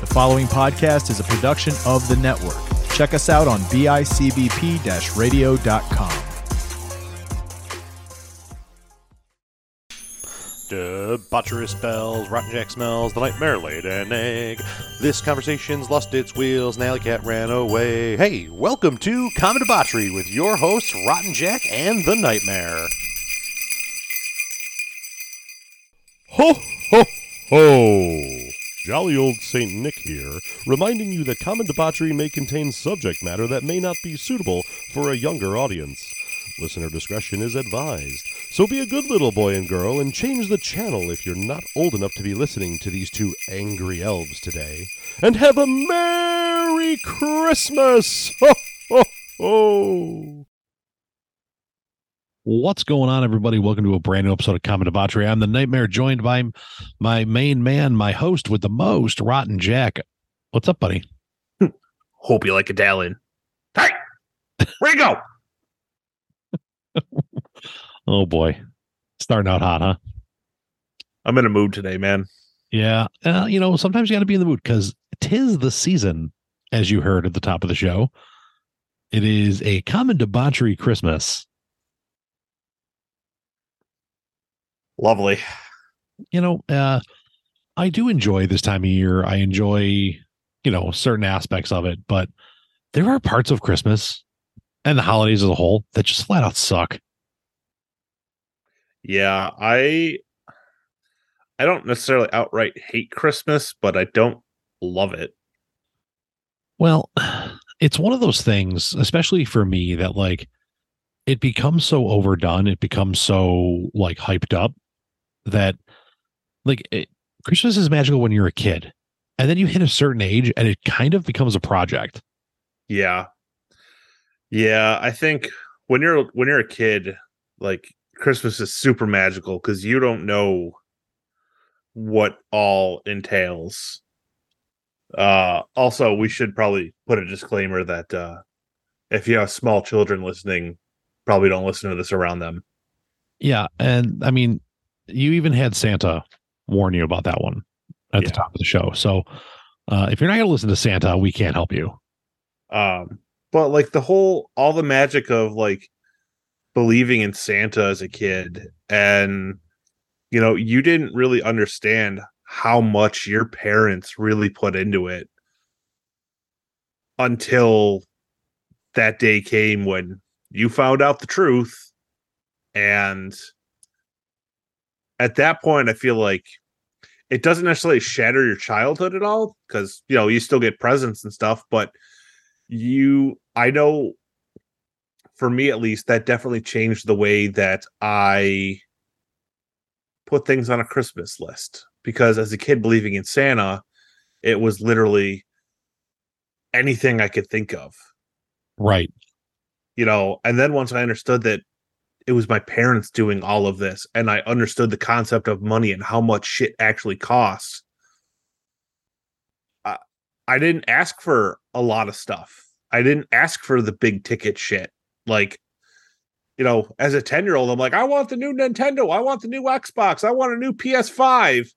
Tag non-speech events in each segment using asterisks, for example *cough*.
The following podcast is a production of the network. Check us out on bicbp radio.com. Debauchery spells, rotten jack smells, the nightmare laid an egg. This conversation's lost its wheels, Alley Cat ran away. Hey, welcome to Common Debauchery with your hosts, Rotten Jack and the Nightmare. Ho, ho, ho! Jolly old Saint Nick here, reminding you that common debauchery may contain subject matter that may not be suitable for a younger audience. Listener discretion is advised. So be a good little boy and girl and change the channel if you're not old enough to be listening to these two angry elves today. And have a Merry Christmas! *laughs* Ho, ho, ho! What's going on, everybody? Welcome to a brand new episode of Common Debauchery. I'm the Nightmare, joined by my main man, my host with the most, Rotten Jack. What's up, buddy? *laughs* Hope you like Italian. Hey, where you go? *laughs* Oh boy, starting out hot, huh? I'm in a mood today, man. Yeah, uh, you know, sometimes you got to be in the mood because tis the season, as you heard at the top of the show. It is a common debauchery Christmas. Lovely. You know, uh, I do enjoy this time of year. I enjoy, you know, certain aspects of it, but there are parts of Christmas and the holidays as a whole that just flat out suck. Yeah, I I don't necessarily outright hate Christmas, but I don't love it. Well, *sighs* it's one of those things, especially for me, that like it becomes so overdone, it becomes so like hyped up that like it, Christmas is magical when you're a kid. And then you hit a certain age and it kind of becomes a project. Yeah. Yeah, I think when you're when you're a kid, like Christmas is super magical because you don't know what all entails. Uh also we should probably put a disclaimer that uh if you have small children listening, probably don't listen to this around them. Yeah. And I mean, you even had Santa warn you about that one at Yeah. the top of the show. So uh, if you're not going to listen to Santa, we can't help you. Um, but like the whole all the magic of like believing in Santa as a kid, and you know, you didn't really understand how much your parents really put into it until that day came when you found out the truth. And at that point, I feel like it doesn't necessarily shatter your childhood at all because you know you still get presents and stuff, but you i know for me at least that definitely changed the way that i put things on a christmas list because as a kid believing in santa it was literally anything i could think of Right. you know and then once i understood that it was my parents doing all of this and i understood the concept of money and how much shit actually costs. I, I didn't ask for a lot of stuff. I didn't ask for the big ticket shit. Like you know as a 10 year old i'm like i want the new nintendo. I want the new xbox. I want a new ps5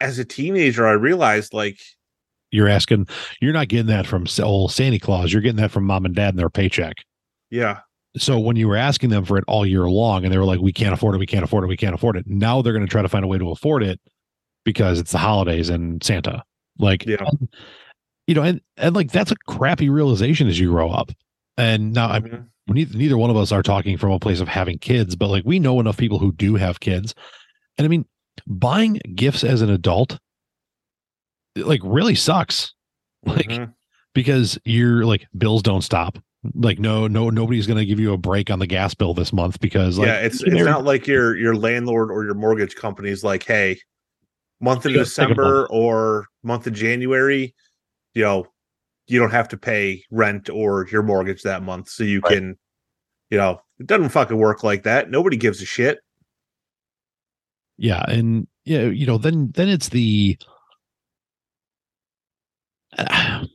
as a teenager i realized like You're asking, you're not getting that from old Santa Claus. You're getting that from mom and dad and their paycheck. yeah So when you were asking them for it all year long and they were like, we can't afford it, we can't afford it, we can't afford it. Now they're going to try to find a way to afford it because it's the holidays and Santa. Like, Yeah. and, you know, and, and like that's a crappy realization as you grow up. And now I Mhm. neither, neither one of us are talking from a place of having kids, but like we know enough people who do have kids. And I mean, buying gifts as an adult, like really sucks. Like, Mhm. because you're like bills don't stop. Like no, no, nobody's gonna give you a break on the gas bill this month because like yeah, it's it's not like your your landlord or your mortgage company's like, hey, month of Yeah, take a December or month of January, you know, you don't have to pay rent or your mortgage that month, so you Right. can, you know, it doesn't fucking work like that. Nobody gives a shit. yeah, and yeah, you know, then then it's the *sighs*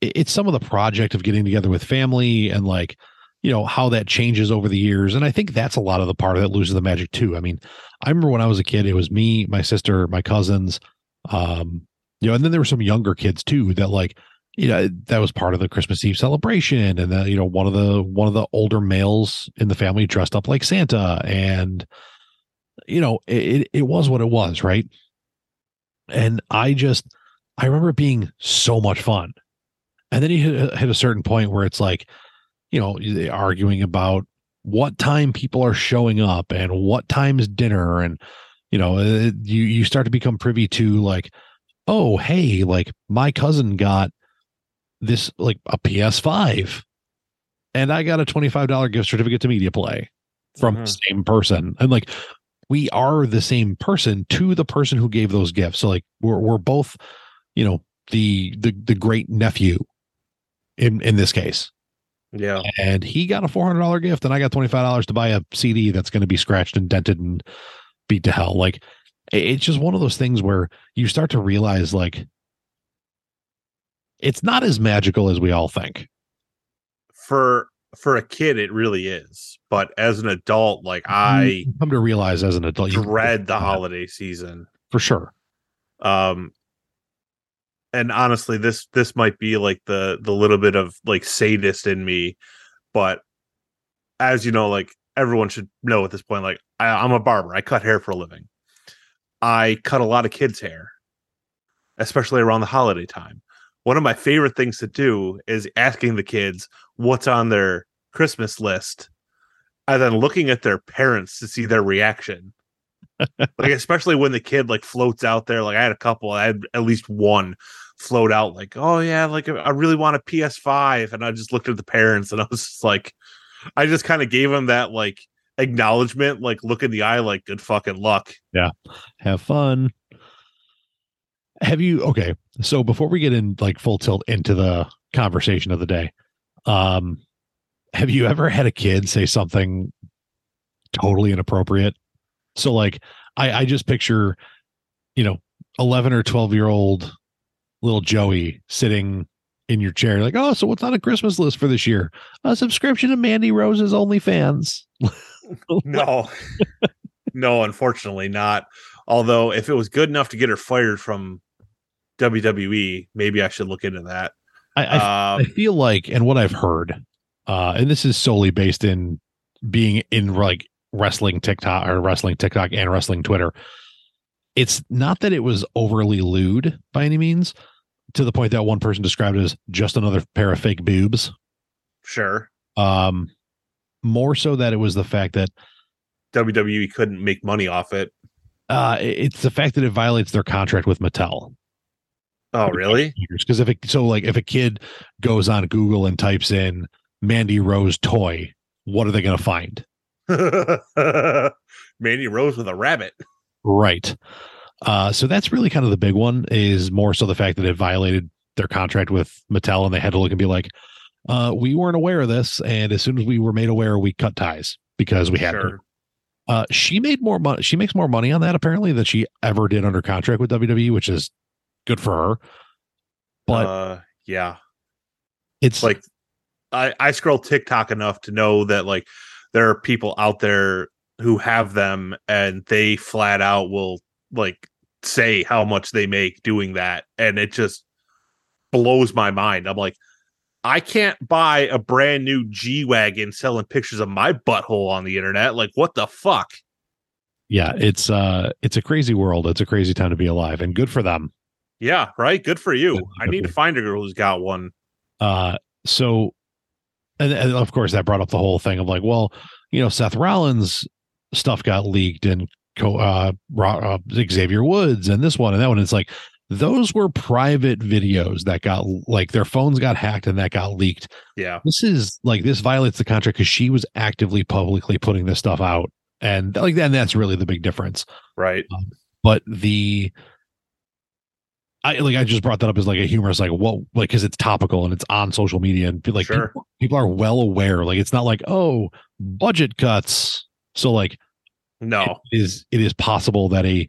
it's some of the project of getting together with family and like you know how that changes over the years. And i think that's a lot of the part that loses the magic too. I mean i remember when i was a kid it was me my sister my cousins um you know and then there were some younger kids too that like you know that was part of the christmas eve celebration and then you know one of the one of the older males in the family dressed up like santa. And you know it, it was what it was right? And i just i remember it being so much fun. And then you hit, hit a certain point where it's like you know arguing about what time people are showing up and what time is dinner and you know uh, you you start to become privy to like oh hey like my cousin got this like a ps5 and i got a $25 gift certificate to media play from the Mhm. same person. And like we are the same person to the person who gave those gifts. So like we're, we're both you know the the the great nephew in in this case Yeah. and he got a four hundred dollar gift, and I got twenty five dollars to buy a CD that's going to be scratched and dented and beat to hell. Like it's just one of those things where you start to realize like it's not as magical as we all think. For for a kid, it really is. But as an adult, like I You come to realize as an adult, you dread *laughs* the holiday season. for sure. um and honestly this this might be like the the little bit of like sadist in me but as you know like everyone should know at this point like I, i'm a barber. I cut hair for a living. I cut a lot of kids hair especially around the holiday time. One of my favorite things to do is asking the kids what's on their christmas list and then looking at their parents to see their reaction. *laughs* Like especially when the kid like floats out there like i had a couple i had at least one float out like oh yeah like i really want a ps5 and i just looked at the parents and i was *laughs* just like i just kind of gave them that like acknowledgement like look in the eye like good fucking luck Yeah, Have fun. Have you okay? So before we get in like full tilt into the conversation of the day, um, have you ever had a kid say something totally inappropriate? So like I I just picture, you know, 11 or 12 year old little Joey sitting in your chair, like, oh, so what's on a Christmas list for this year? A subscription to Mandy Rose's OnlyFans. *laughs* no no unfortunately not although if it was good enough to get her fired from wwe maybe i should look into that I, I um I feel like, and what I've heard, uh, and this is solely based in being in like wrestling TikTok or wrestling TikTok and wrestling Twitter. It's not that it was overly lewd by any means, to the point that one person described it as just another pair of fake boobs. sure Um, more so that it was the fact that wwe couldn't make money off it uh, it's the fact that it violates their contract with Mattel. oh really Because if it so like if a kid goes on Google and types in Mandy Rose toy, what are they going to find? *laughs* Mandy Rose with a rabbit. Right. Uh, so that's really kind of the big one is more so the fact that it violated their contract with Mattel and they had to look and be like, uh, we weren't aware of this. And as soon as we were made aware, we cut ties because we had to. Uh, she made more money. She makes more money on that apparently than she ever did under contract with WWE, which is good for her. But uh, yeah, it's like I I scroll TikTok enough to know that like there are people out there who have them and they flat out will like say how much they make doing that and it just blows my mind. I'm like I can't buy a brand new G Wagon selling pictures of my butthole on the internet. Like, what the fuck? yeah, it's uh, it's a crazy world. It's a crazy time to be alive, and good for them. Yeah, right. Good for you. Good- I need to find a girl who's got one. Uh, so, and, and of course, that brought up the whole thing of like, well, you know, Seth Rollins stuff got leaked and uh, uh, Xavier Woods and this one and that one. It's like those were private videos that got like their phones got hacked and that got leaked. Yeah. This is like this violates the contract because she was actively publicly putting this stuff out, and like and that's really the big difference Right. but the I like I just brought that up as like a humorous like what like because it's topical and it's on social media and like Sure. people, people are well aware like it's not like oh budget cuts so like No. it is it is possible that a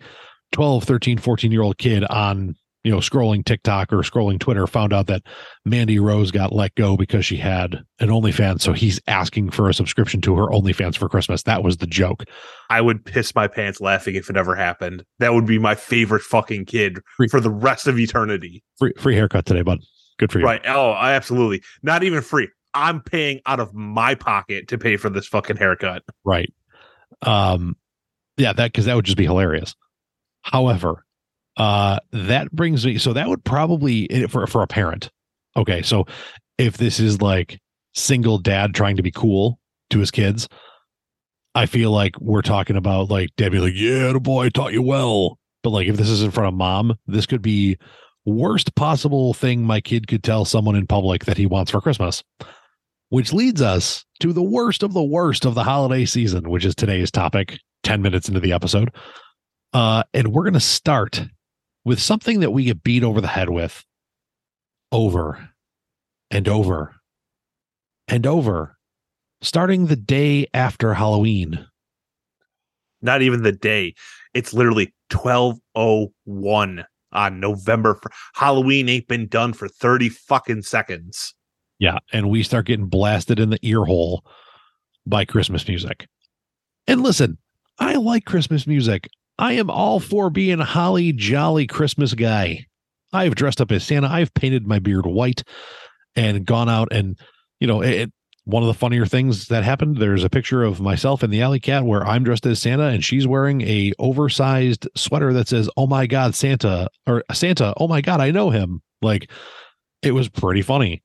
12 13 14 year old kid on you know, scrolling TikTok or scrolling Twitter, found out that Mandy Rose got let go because she had an OnlyFans. So he's asking for a subscription to her OnlyFans for Christmas. That was the joke. I would piss my pants laughing if it ever happened. That would be my favorite fucking kid Free- for the rest of eternity. Free, free haircut today, bud. Good for you. Right. Oh, I absolutely. Not even free. I'm paying out of my pocket to pay for this fucking haircut. Right. Um, yeah, that because that would just be hilarious. However, uh, that brings me. So that would probably eh, for for a parent. Okay, so if this is like single dad trying to be cool to his kids, I feel like we're talking about like Debbie, like, yeah, the boy taught you well. But like if this is in front of mom, this could be worst possible thing my kid could tell someone in public that he wants for Christmas. Which leads us to the worst of the worst of the holiday season, which is today's topic, 10 minutes into the episode. Uh, and we're going to start with something that we get beat over the head with over and over and over, starting the day after Halloween. Not even the day. It's literally 1201 on November. fir- Halloween ain't been done for 30 fucking seconds. Yeah. And we start getting blasted in the ear hole by Christmas music. And listen, I like Christmas music. I am all for being a holly jolly Christmas guy. I've dressed up as Santa. I've painted my beard white and gone out and, you know, it, one of the funnier things that happened, there's a picture of myself and the alley cat where I'm dressed as Santa and she's wearing a oversized sweater that says, Oh my God, Santa or Santa. Oh my God, I know him. Like it was pretty funny.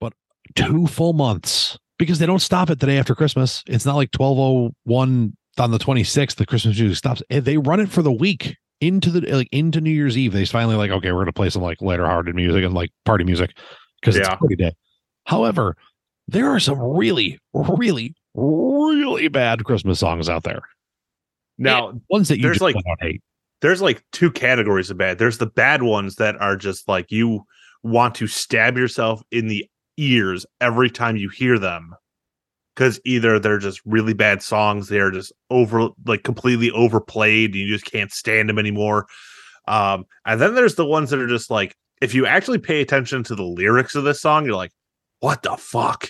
But two full months because they don't stop it the day after Christmas. It's not like 1201 on the 26th, the Christmas music stops. They run it for the week into the like into New Year's Eve. They finally like, okay, we're gonna play some like lighter hearted music and like party music because it's Yeah. a party day. However, there are some really, really, really bad Christmas songs out there. Now, Ones that you There's, just like- hate. there's like two categories of bad. There's the bad ones that are just like you want to stab yourself in the ears every time you hear them. Because either they're just really bad songs, they're just over like completely overplayed, and you just can't stand them anymore. Um, and then there's the ones that are just like, if you actually pay attention to the lyrics of this song, you're like, what the fuck?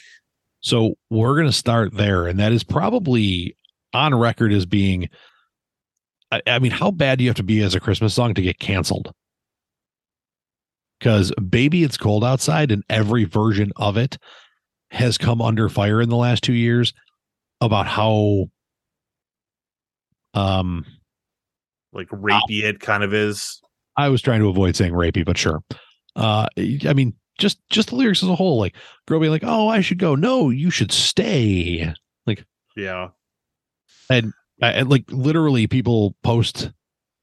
So we're to start there. And that is probably on record as being, I, I mean, how bad do you have to be as a Christmas song to get canceled? Because Baby It's Cold Outside and every version of it has come under fire in the last two years about how, um, Like rapey it kind of is. I was trying to avoid saying rapey, but sure. Uh, I mean, just just the lyrics as a whole, like girl being like, "Oh, I should go." No, you should stay. Like Yeah. Uh, and like literally, people post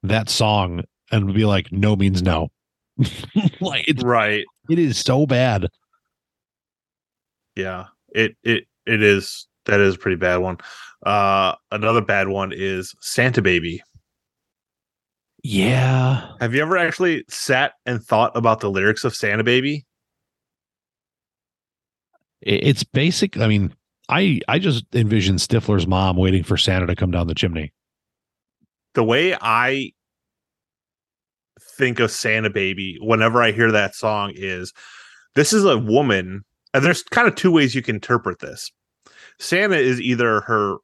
that song and be like, "No means no." *laughs* like it, Right. it is so bad. Yeah, it it it is. That is a pretty bad one. Uh, another bad one is Santa Baby. Yeah, Have you ever actually sat and thought about the lyrics of Santa Baby? It- it's basic. I mean, I I just envision Stifler's mom waiting for Santa to come down the chimney. The way I think of Santa Baby whenever I hear that song is this is a woman, and there's kind of two ways you can interpret this. Santa is either her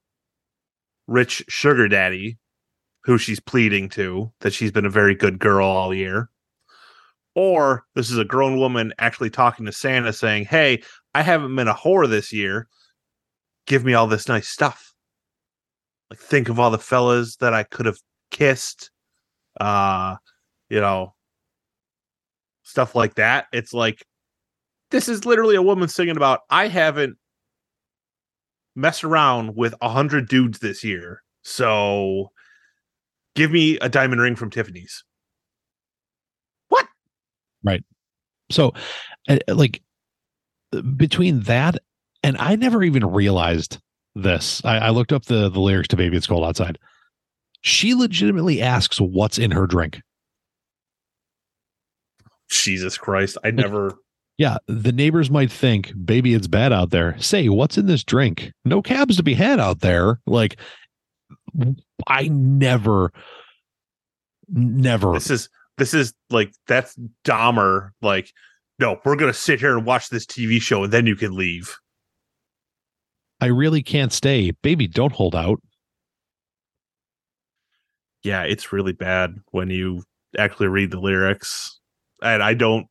rich sugar daddy, who she's pleading to that she's been a very good girl all year, or this is a grown woman actually talking to Santa saying, Hey, I haven't been a whore this year. Give me all this nice stuff. Like, think of all the fellas that I could have kissed. Uh, you know, stuff like that. It's like, this is literally a woman singing about, I haven't messed around with a hundred dudes this year. So give me a diamond ring from Tiffany's. What? Right. So, uh, like, uh, between that and I never even realized this. I, I looked up the the lyrics to "Baby It's Cold Outside." She legitimately asks what's in her drink. Jesus Christ. I never Yeah, the neighbors might think, "Baby, it's bad out there." Say, what's in this drink? No cabs to be had out there. Like, I never, never. this is this is like that's Dahmer. Like, no, we're gonna sit here and watch this TV show, and then you can leave. I really can't stay. Baby, don't hold out. Yeah, it's really bad when you actually read the lyrics, and I don't,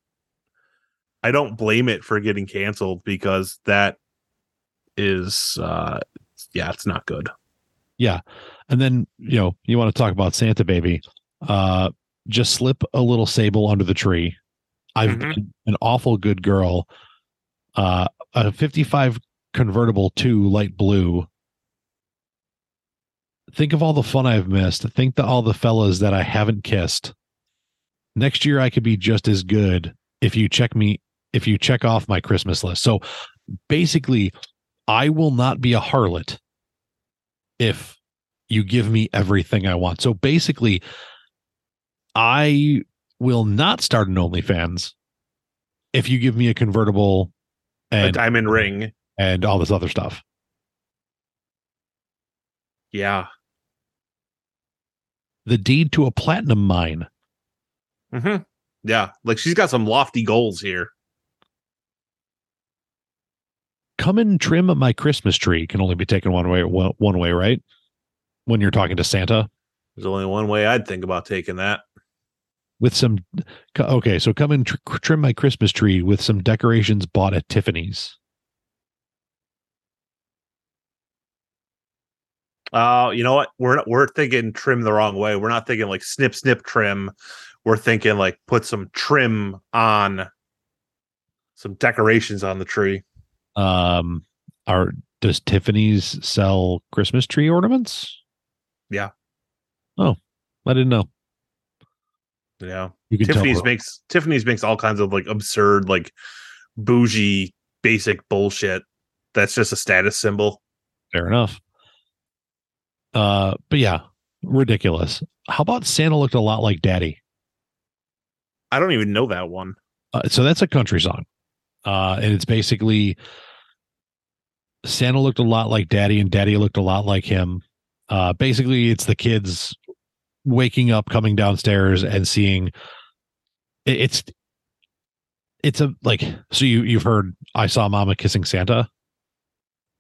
I don't blame it for getting canceled because that is, uh yeah, it's not good. Yeah. And then, you know, you want to talk about Santa baby. Uh just slip a little sable under the tree. I've Mhm. been an awful good girl. Uh a 55 convertible to light blue. Think of all the fun I've missed. Think to all the fellas that I haven't kissed. Next year I could be just as good if you check me if you check off my Christmas list. So basically, I will not be a harlot if you give me everything I want. So basically, I will not start an OnlyFans if you give me a convertible a diamond ring. and all this other stuff. Yeah. The deed to a platinum mine. Hmm Yeah. Like she's got some lofty goals here. Come and trim my Christmas tree can only be taken one way one one way, right? When you're talking to Santa There's only one way I'd think about taking that. with some okay, so come and tr- trim my Christmas tree with some decorations bought at Tiffany's. Uh, you know what? We're we're thinking trim the wrong way. We're not thinking like snip snip trim. We're thinking like put some trim on some decorations on the tree. Um are does Tiffany's sell Christmas tree ornaments? Yeah. Oh, I didn't know. Yeah. You can Tiffany's tell makes Tiffany's makes all kinds of like absurd, like bougie, basic bullshit. That's just a status symbol. fair enough. Uh, but yeah, ridiculous. How about Santa looked a lot like Daddy? I don't even know that one. Uh, so that's a country song. Uh, and it's basically Santa looked a lot like Daddy, and Daddy looked a lot like him. Uh, basically, it's the kids waking up, coming downstairs, and seeing it- it's it's a like so you you've heard I saw Mama kissing Santa.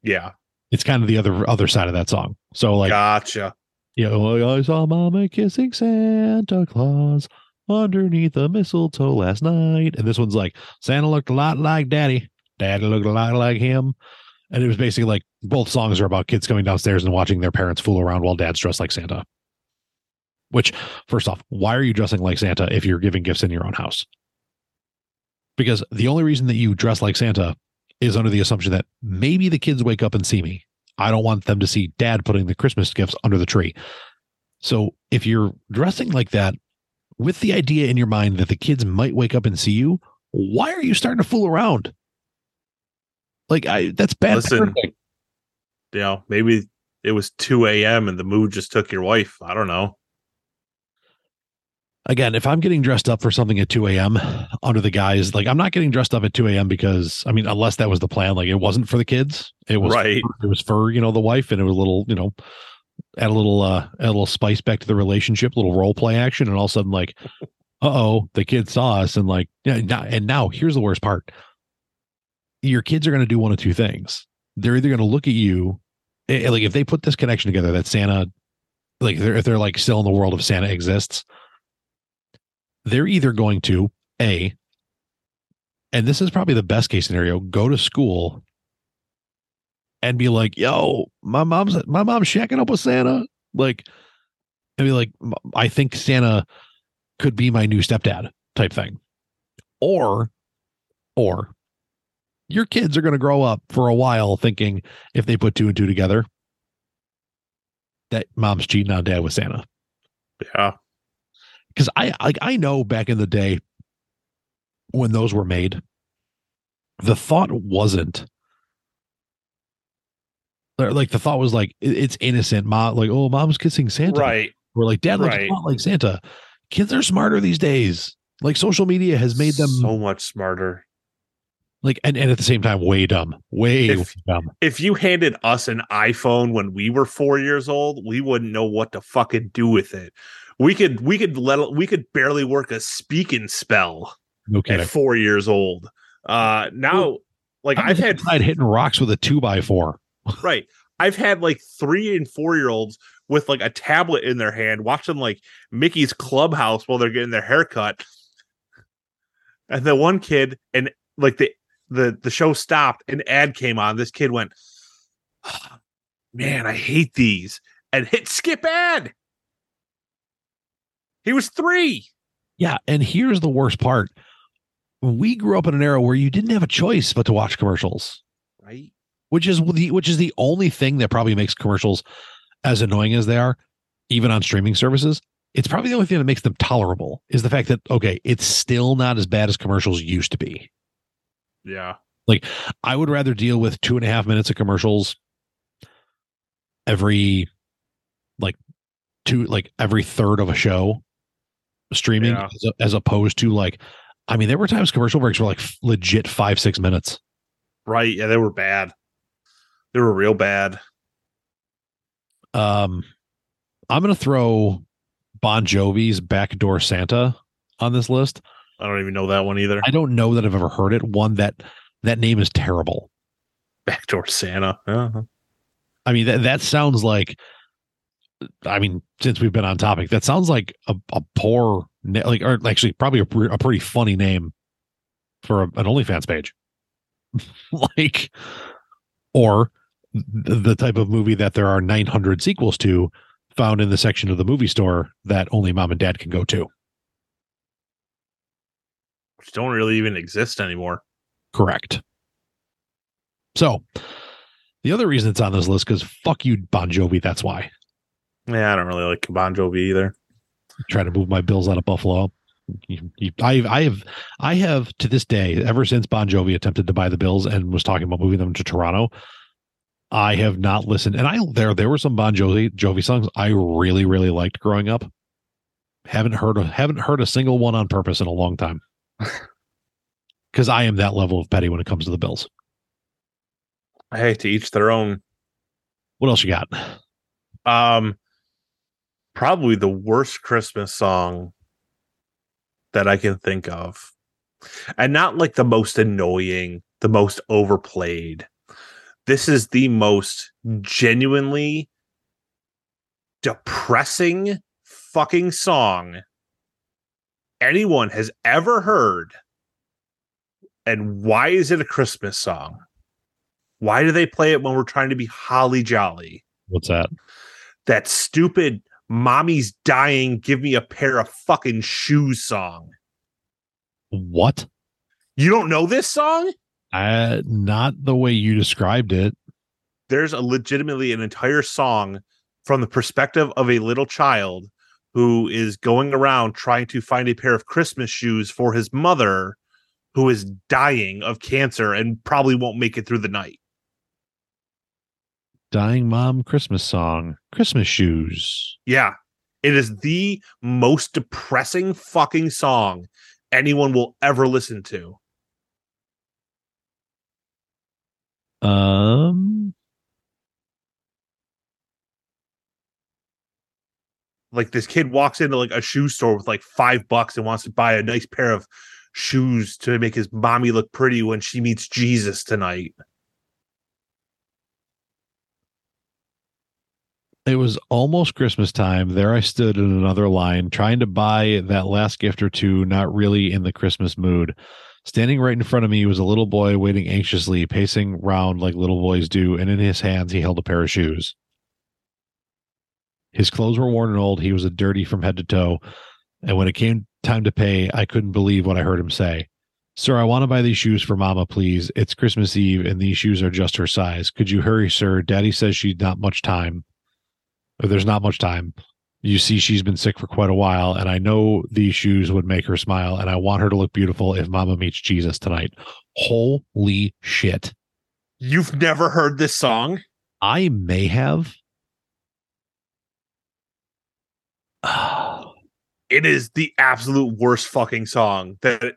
Yeah. It's kind of the other other side of that song. So like gotcha. you know, I saw Mama kissing Santa Claus underneath the mistletoe last night. And this one's like, Santa looked a lot like Daddy. Daddy looked a lot like him. And it was basically like both songs are about kids coming downstairs and watching their parents fool around while dad's dressed like Santa. Which, first off, why are you dressing like Santa if you're giving gifts in your own house? Because the only reason that you dress like Santa is under the assumption that maybe the kids wake up and see me. I don't want them to see dad putting the Christmas gifts under the tree. So if you're dressing like that with the idea in your mind that the kids might wake up and see you, why are you starting to fool around? Like I that's bad Listen. parenting. You know, maybe it was 2 a.m. and the mood just took your wife. I don't know. Again, if I'm getting dressed up for something at 2 a.m. under the guise, like I'm not getting dressed up at 2 a.m. because I mean, unless that was the plan, like it wasn't for the kids. It was Right. it was for, you know, the wife and it was a little, you know, add a little uh add a little spice back to the relationship, a little role play action, and all of a sudden, like, uh-oh, the kids saw us and like yeah, now and now here's the worst part. Your kids are gonna do one of two things. They're either gonna look at you eh, like if they put this connection together that Santa like they're, if they're like still in the world of Santa exists, they're either going to a and this is probably the best case scenario go to school and be like yo my mom's my mom's shacking up with santa. Like and be like i think santa could be my new stepdad type thing. Or or your kids are going to grow up for a while thinking if they put two and two together that mom's cheating on dad with santa. Yeah. because I like I know back in the day when those were made, the thought wasn't like the thought was like it's innocent. Mom, like oh, mom's kissing Santa, Right. we're like dad looks Right. like Santa. Kids are smarter these days. Like social media has made them so much smarter. Like and, and at the same time, way dumb. Way, If- way dumb. If you handed us an iPhone when we were four years old, we wouldn't know what to fucking do with it. We could we could let we could barely work a Speak & Spell No at four years old. Uh now like I'm I've had inside hitting rocks with a two by four. *laughs* right. I've had like three and four year olds with like a tablet in their hand watching like Mickey's Clubhouse while they're getting their haircut. And the one kid and like the the the show stopped and ad came on. This kid went, "Ah, Man, I hate these. And hit skip ad. He was three. Yeah, and here's the worst part. We grew up in an era where you didn't have a choice but to watch commercials, Right. Which is the which is the only thing that probably makes commercials as annoying as they are, even on streaming services. It's probably the only thing that makes them tolerable is the fact that okay, it's still not as bad as commercials used to be. Yeah. Like I would rather deal with two and a half minutes of commercials every like two like every third of a show streaming Yeah. as, as opposed to like I mean there were times commercial breaks were like legit five six minutes. Right. Yeah, they were bad. They were real bad. Um, I'm gonna throw Bon Jovi's "Backdoor Santa" on this list. I don't even know that one either. I don't know that I've ever heard it. One that that name is terrible. Backdoor Santa. Uh-huh. I mean, that that sounds like. I mean, since we've been on topic, that sounds like a, a poor, like, or actually, probably a, a pretty funny name for a, an OnlyFans page. *laughs* like, or the, the type of movie that there are 900 sequels to, found in the section of the movie store that only mom and dad can go to. Which don't really even exist anymore. Correct. So, the other reason it's on this list because fuck you, Bon Jovi. That's why. Yeah, I don't really like Bon Jovi either. try to move my bills out of Buffalo. I, I have, I have to this day, ever since Bon Jovi attempted to buy the Bills and was talking about moving them to Toronto, I have not listened. And I there there were some Bon Jovi Jovi songs I really really liked growing up. Haven't heard a, haven't heard a single one on purpose in a long time. *laughs* Because I am that level of petty when it comes to the Bills. Hey, to each their own. What else you got? Um, probably the worst Christmas song that I can think of, and not like the most annoying, the most overplayed. This is the most genuinely depressing fucking song anyone has ever heard. And why is it a Christmas song? Why do they play it when we're trying to be holly jolly? What's that? that stupid mommy's dying give me a pair of fucking shoes song What? you don't know this song Uh, not the way you described it. there's a legitimately an entire song from the perspective of a little child who is going around trying to find a pair of christmas shoes for his mother who is dying of cancer and probably won't make it through the night Dying Mom Christmas song, Christmas shoes. yeah it is the most depressing fucking song anyone will ever listen to Um, like this kid walks into like a shoe store with like five bucks and wants to buy a nice pair of shoes to make his mommy look pretty when she meets Jesus tonight. it was almost Christmas time. There I stood in another line trying to buy that last gift or two, not really in the Christmas mood. Standing right in front of me was a little boy waiting anxiously, pacing round like little boys do, and in his hands he held a pair of shoes. His clothes were worn and old. He was a dirty from head to toe. And when it came time to pay, I couldn't believe what I heard him say. Sir, I want to buy these shoes for Mama, please. It's Christmas Eve, and these shoes are just her size. Could you hurry, sir? Daddy says she's not much time. There's not much time. You see, she's been sick for quite a while, and I know these shoes would make her smile, and I want her to look beautiful if Mama meets Jesus tonight. Holy shit. You've never heard this song? I may have. *sighs* It is the absolute worst fucking song that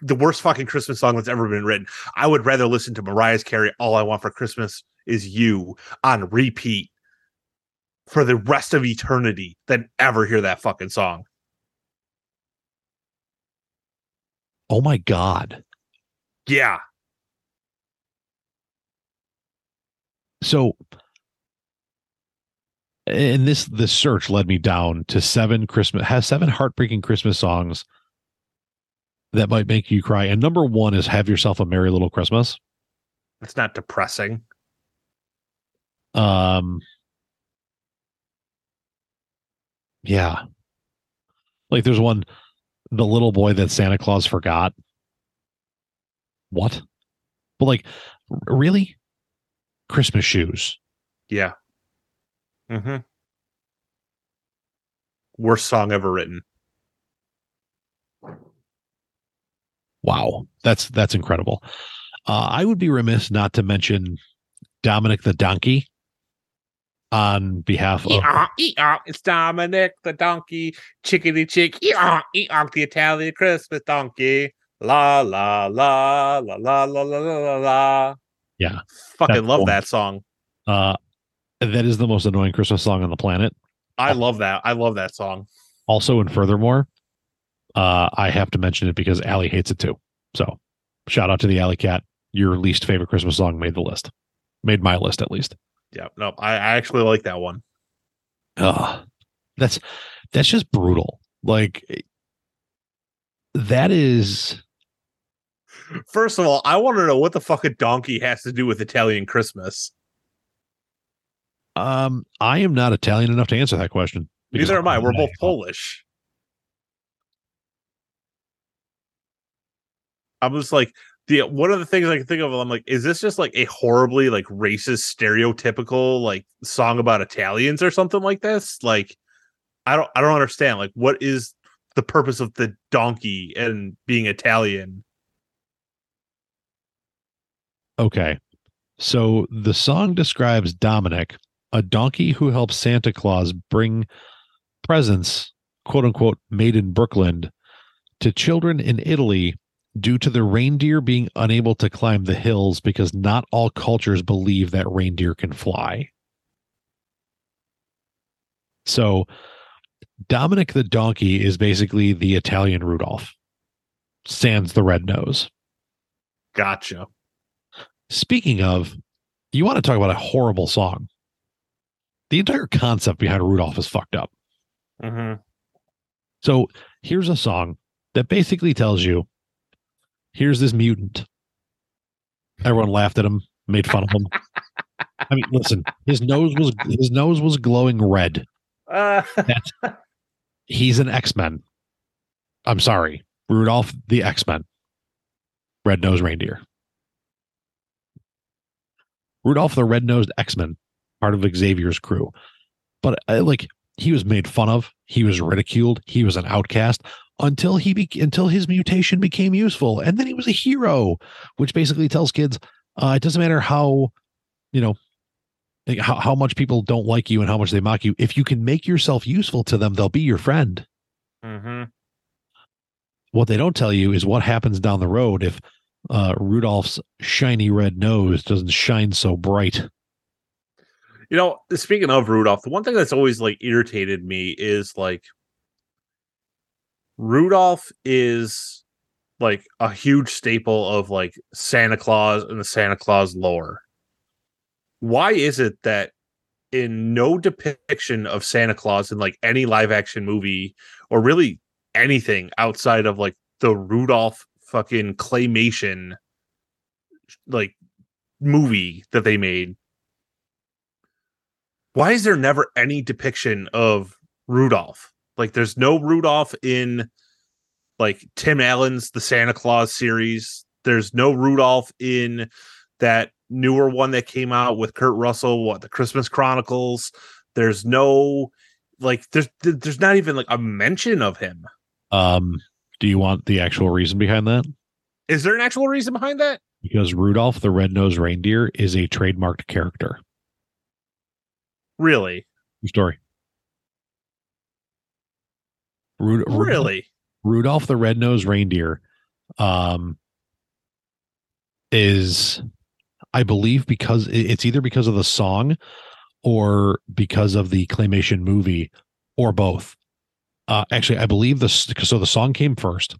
the worst fucking Christmas song that's ever been written. I would rather listen to Mariah Carey "All I Want for Christmas Is You" on repeat for the rest of eternity than ever hear that fucking song. Oh my god. Yeah, So and this this search led me down to seven Christmas has seven heartbreaking Christmas songs that might make you cry. And number one is Have Yourself a Merry Little Christmas. it's not depressing. Um Yeah. Like there's one the little boy that Santa Claus forgot. What? But like really? Christmas shoes. Yeah. Mm-hmm. Worst song ever written. Wow. That's that's incredible. Uh, I would be remiss not to mention Dominic the Donkey on behalf of eeyonk, it's Dominic the donkey, chickity chick, eeyonk, eeyonk, the Italian Christmas donkey. La la la la la la la la la la. Yeah. Fucking love cool. that song. uh that is the most annoying Christmas song on the planet. I love that. I love that song. Also, and furthermore, uh, I have to mention it because Allie hates it too. So, shout out to the Alley Cat. Your least favorite Christmas song made the list, made my list at least. Yeah, no, I, I actually like that one. Ugh, that's that's just brutal. Like that is First of all, I want to know what the fuck a donkey has to do with Italian Christmas. um I am not Italian enough to answer that question. Neither am I. We're both Polish. I'm just like the one of the things I can think of. I'm like, is this just like a horribly like racist, stereotypical like song about Italians or something like this? Like, I don't, I don't understand. Like, what is the purpose of the donkey and being Italian? Okay. So the song describes Dominic, a donkey who helps Santa Claus bring presents, quote unquote, made in Brooklyn to children in Italy due to the reindeer being unable to climb the hills because not all cultures believe that reindeer can fly. So Dominic the donkey is basically the Italian Rudolph. Sans the red nose. Gotcha. Speaking of, you want to talk about a horrible song. The entire concept behind Rudolph is fucked up. Mm-hmm. So here's a song that basically tells you here's this mutant. Everyone laughed at him, made fun of him. I mean, listen, his nose was his nose was glowing red. Uh, *laughs* He's an X-Men. I'm sorry. Rudolph the X-Men. Red-nosed reindeer. Rudolph the red-nosed X-Men, part of Xavier's crew. But uh, like he was made fun of, he was ridiculed, he was an outcast until he be- until his mutation became useful and then he was a hero, which basically tells kids uh, it doesn't matter how you know how, how much people don't like you and how much they mock you if you can make yourself useful to them they'll be your friend mm-hmm. what they don't tell you is what happens down the road if uh, Rudolph's shiny red nose doesn't shine so bright. You know, speaking of Rudolph, the one thing that's always like irritated me is like Rudolph is like a huge staple of like Santa Claus and the Santa Claus lore. Why is it that in no depiction of Santa Claus in like any live action movie or really anything outside of like the Rudolph fucking claymation like movie that they made why is there never any depiction of Rudolph? Like there's no Rudolph in like Tim Allen's The Santa Claus series. There's no Rudolph in that newer one that came out with Kurt Russell, what the Christmas Chronicles. There's no like there's there's not even like a mention of him. Um, do you want the actual reason behind that? Is there an actual reason behind that? Because Rudolph the red-nosed reindeer is a trademarked character. Really? True story. Rud- Really? Rudolph the red-nosed reindeer um, is I believe because it's either because of the song or because of the claymation movie or both. Uh, actually, I believe the so the song came first,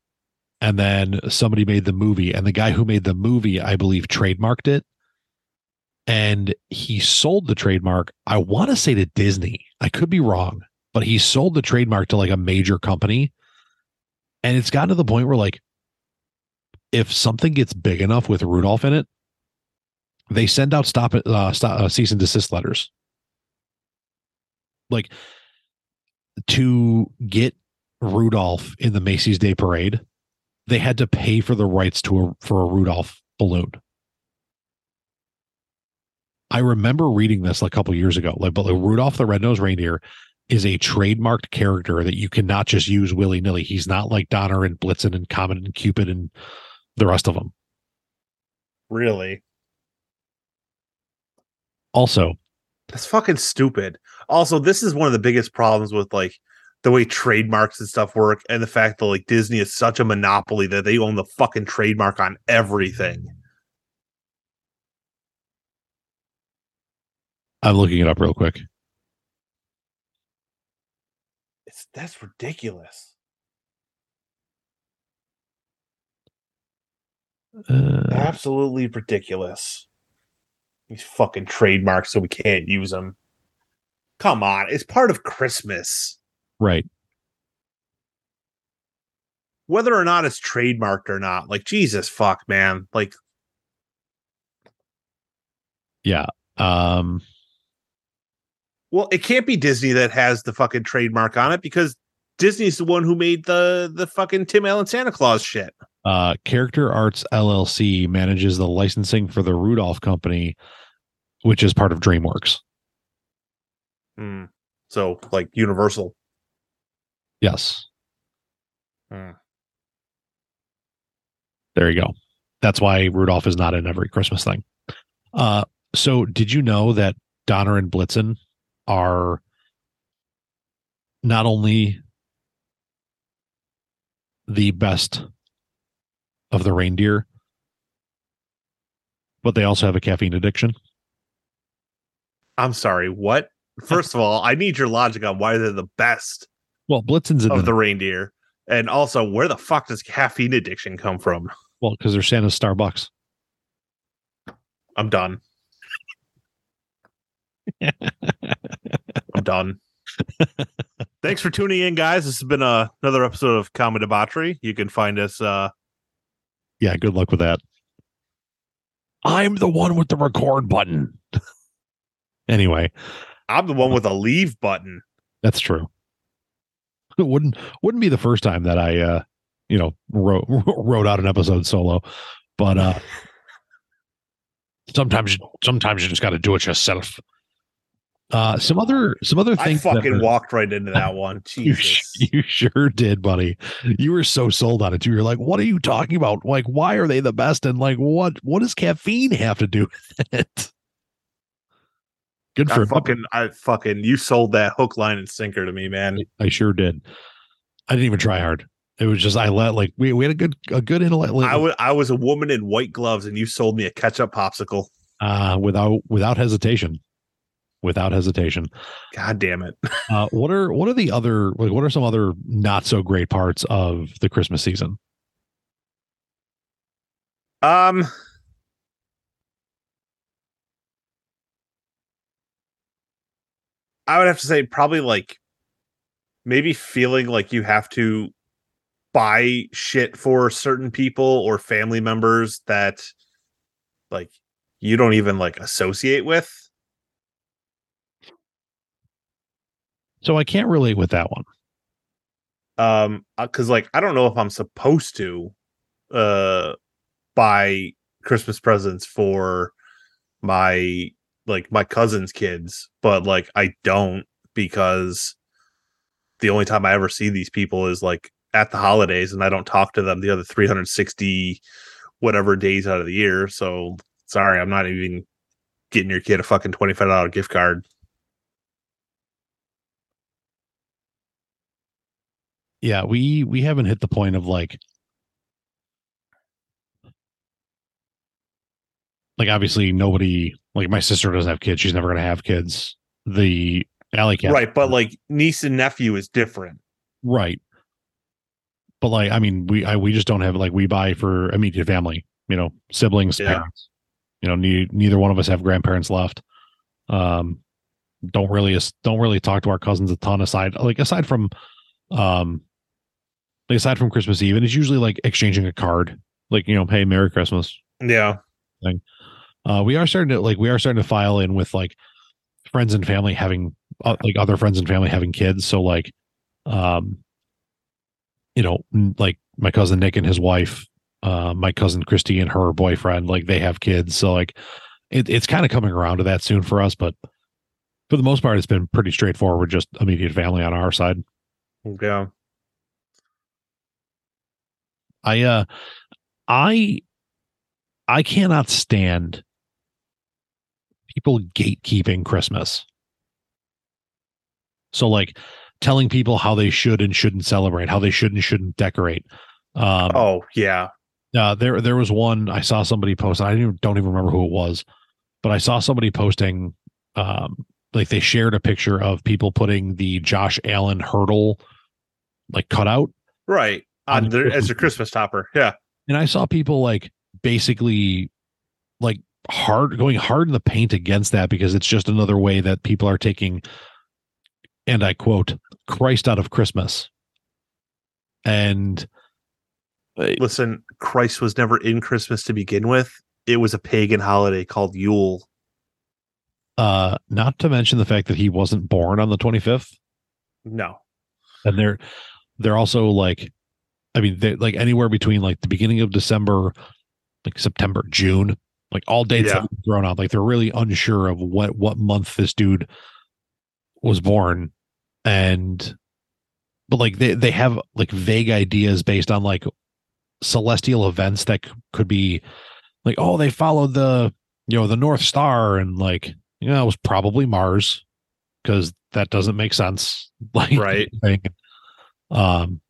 and then somebody made the movie, and the guy who made the movie, I believe, trademarked it, and he sold the trademark. I want to say to Disney. I could be wrong, but he sold the trademark to like a major company, and it's gotten to the point where like, if something gets big enough with Rudolph in it, they send out stop uh, stop uh, cease and desist letters like to get Rudolph in the Macy's Day Parade, they had to pay for the rights to a for a Rudolph balloon. I remember reading this like a couple years ago. Like, but like Rudolph the Red-Nosed Reindeer is a trademarked character that you cannot just use willy nilly. He's not like Donner and Blitzen and Comet and Cupid and the rest of them. Really? Also, That's fucking stupid. Also, this is one of the biggest problems with like the way trademarks and stuff work, and the fact that like Disney is such a monopoly that they own the fucking trademark on everything. I'm looking it up real quick. It's that's ridiculous. Uh, Absolutely ridiculous. These fucking trademarks, so we can't use them. Come on, it's part of Christmas. right. Whether or not it's trademarked or not, like Jesus fuck, man. Like Yeah. Um, Well, it can't be Disney that has the fucking trademark on it because Disney's the one who made the the fucking Tim Allen Santa Claus shit. uh, Character Arts LLC manages the licensing for the Rudolph Company, which is part of DreamWorks. Hmm. So, like Universal. Yes. Hmm. There you go. That's why Rudolph is not in every Christmas thing. Uh, so did you know that Donner and Blitzen are not only the best of the reindeer, but they also have a caffeine addiction? I'm sorry, what? First of all, I need your logic on why they're the best Well, Blitzen's of the, the reindeer. And also, where the fuck does caffeine addiction come from? well because they're Santa's Starbucks. I'm done. *laughs* Done. Thanks for tuning in, guys. This has been uh, another episode of Common Debauchery. You can find us uh, Yeah, good luck with that. I'm the one with the record button. *laughs* anyway, I'm the one with a leave button. that's true. *laughs* It wouldn't wouldn't be the first time that I uh you know wrote *laughs* wrote out an episode solo, but uh sometimes you- sometimes you just got to do it yourself. Uh some other some other I things that fucking are- walked right into that one. *laughs* you, Jesus. sh- you sure did, buddy. You were so sold on it too. You're like, what are you talking about? Like, why are they the best? And like, what what does caffeine have to do *laughs* with it? Good I for fucking, I fucking, you sold that hook, line, and sinker to me, man. I sure did. I didn't even try hard. It was just I let like we, we had a good a good intellect I was, I was a woman in white gloves, and you sold me a ketchup popsicle. uh without without hesitation. Without hesitation. God damn it! *laughs* Uh what are what are the other like what are some other not so great parts of the Christmas season? Um, I would have to say probably like maybe feeling like you have to buy shit for certain people or family members that like you don't even like associate with. So I can't relate with that one. um because like i don't know if i'm supposed to uh buy christmas presents for my like my cousin's kids but like i don't because the only time i ever see these people is like at the holidays and i don't talk to them the other 360 whatever days out of the year so sorry i'm not even getting your kid a fucking $25 gift card yeah, we we haven't hit the point of like like obviously nobody like my sister doesn't have kids. She's never gonna have kids. The alley cat. Right, but like niece and nephew is different. Right. But like I mean we I we just don't have like we buy for immediate family, you know, siblings, yeah. parents. You know, ne- neither one of us have grandparents left. Um don't really don't really talk to our cousins a ton aside like aside from um like aside from christmas eve and it's usually like exchanging a card like you know hey merry christmas. Yeah. uh we are starting to like we are starting to file in with like friends and family having uh, like other friends and family having kids. So like um you know like my cousin nick and his wife uh my cousin christy and her boyfriend like they have kids. So like it, it's kind of coming around to that soon for us but for the most part it's been pretty straightforward just immediate family on our side. Yeah. I uh I I cannot stand people gatekeeping Christmas. So like telling people how they should and shouldn't celebrate, how they should and shouldn't decorate. Um Oh, yeah. uh, there there was one I saw somebody post. I don't even, don't even remember who it was, but I saw somebody posting um like they shared a picture of people putting the Josh Allen hurdle like cutout Right. On On their, as a Christmas topper. Yeah. and I saw people like basically like hard going hard in the paint against that because it's just another way that people are taking and I quote Christ out of Christmas. And Listen, Christ was never in Christmas to begin with. It was a pagan holiday called Yule. uh not to mention the fact that he wasn't born on the 25th No. and they're they're also like I mean they like anywhere between like the beginning of December like September June like all dates Yeah. thrown out like they're really unsure of what what month this dude was born and but like they they have like vague ideas based on like celestial events that could be like oh they followed the you know the north star and like you know it was probably mars because that doesn't make sense *laughs* like Right. thing. um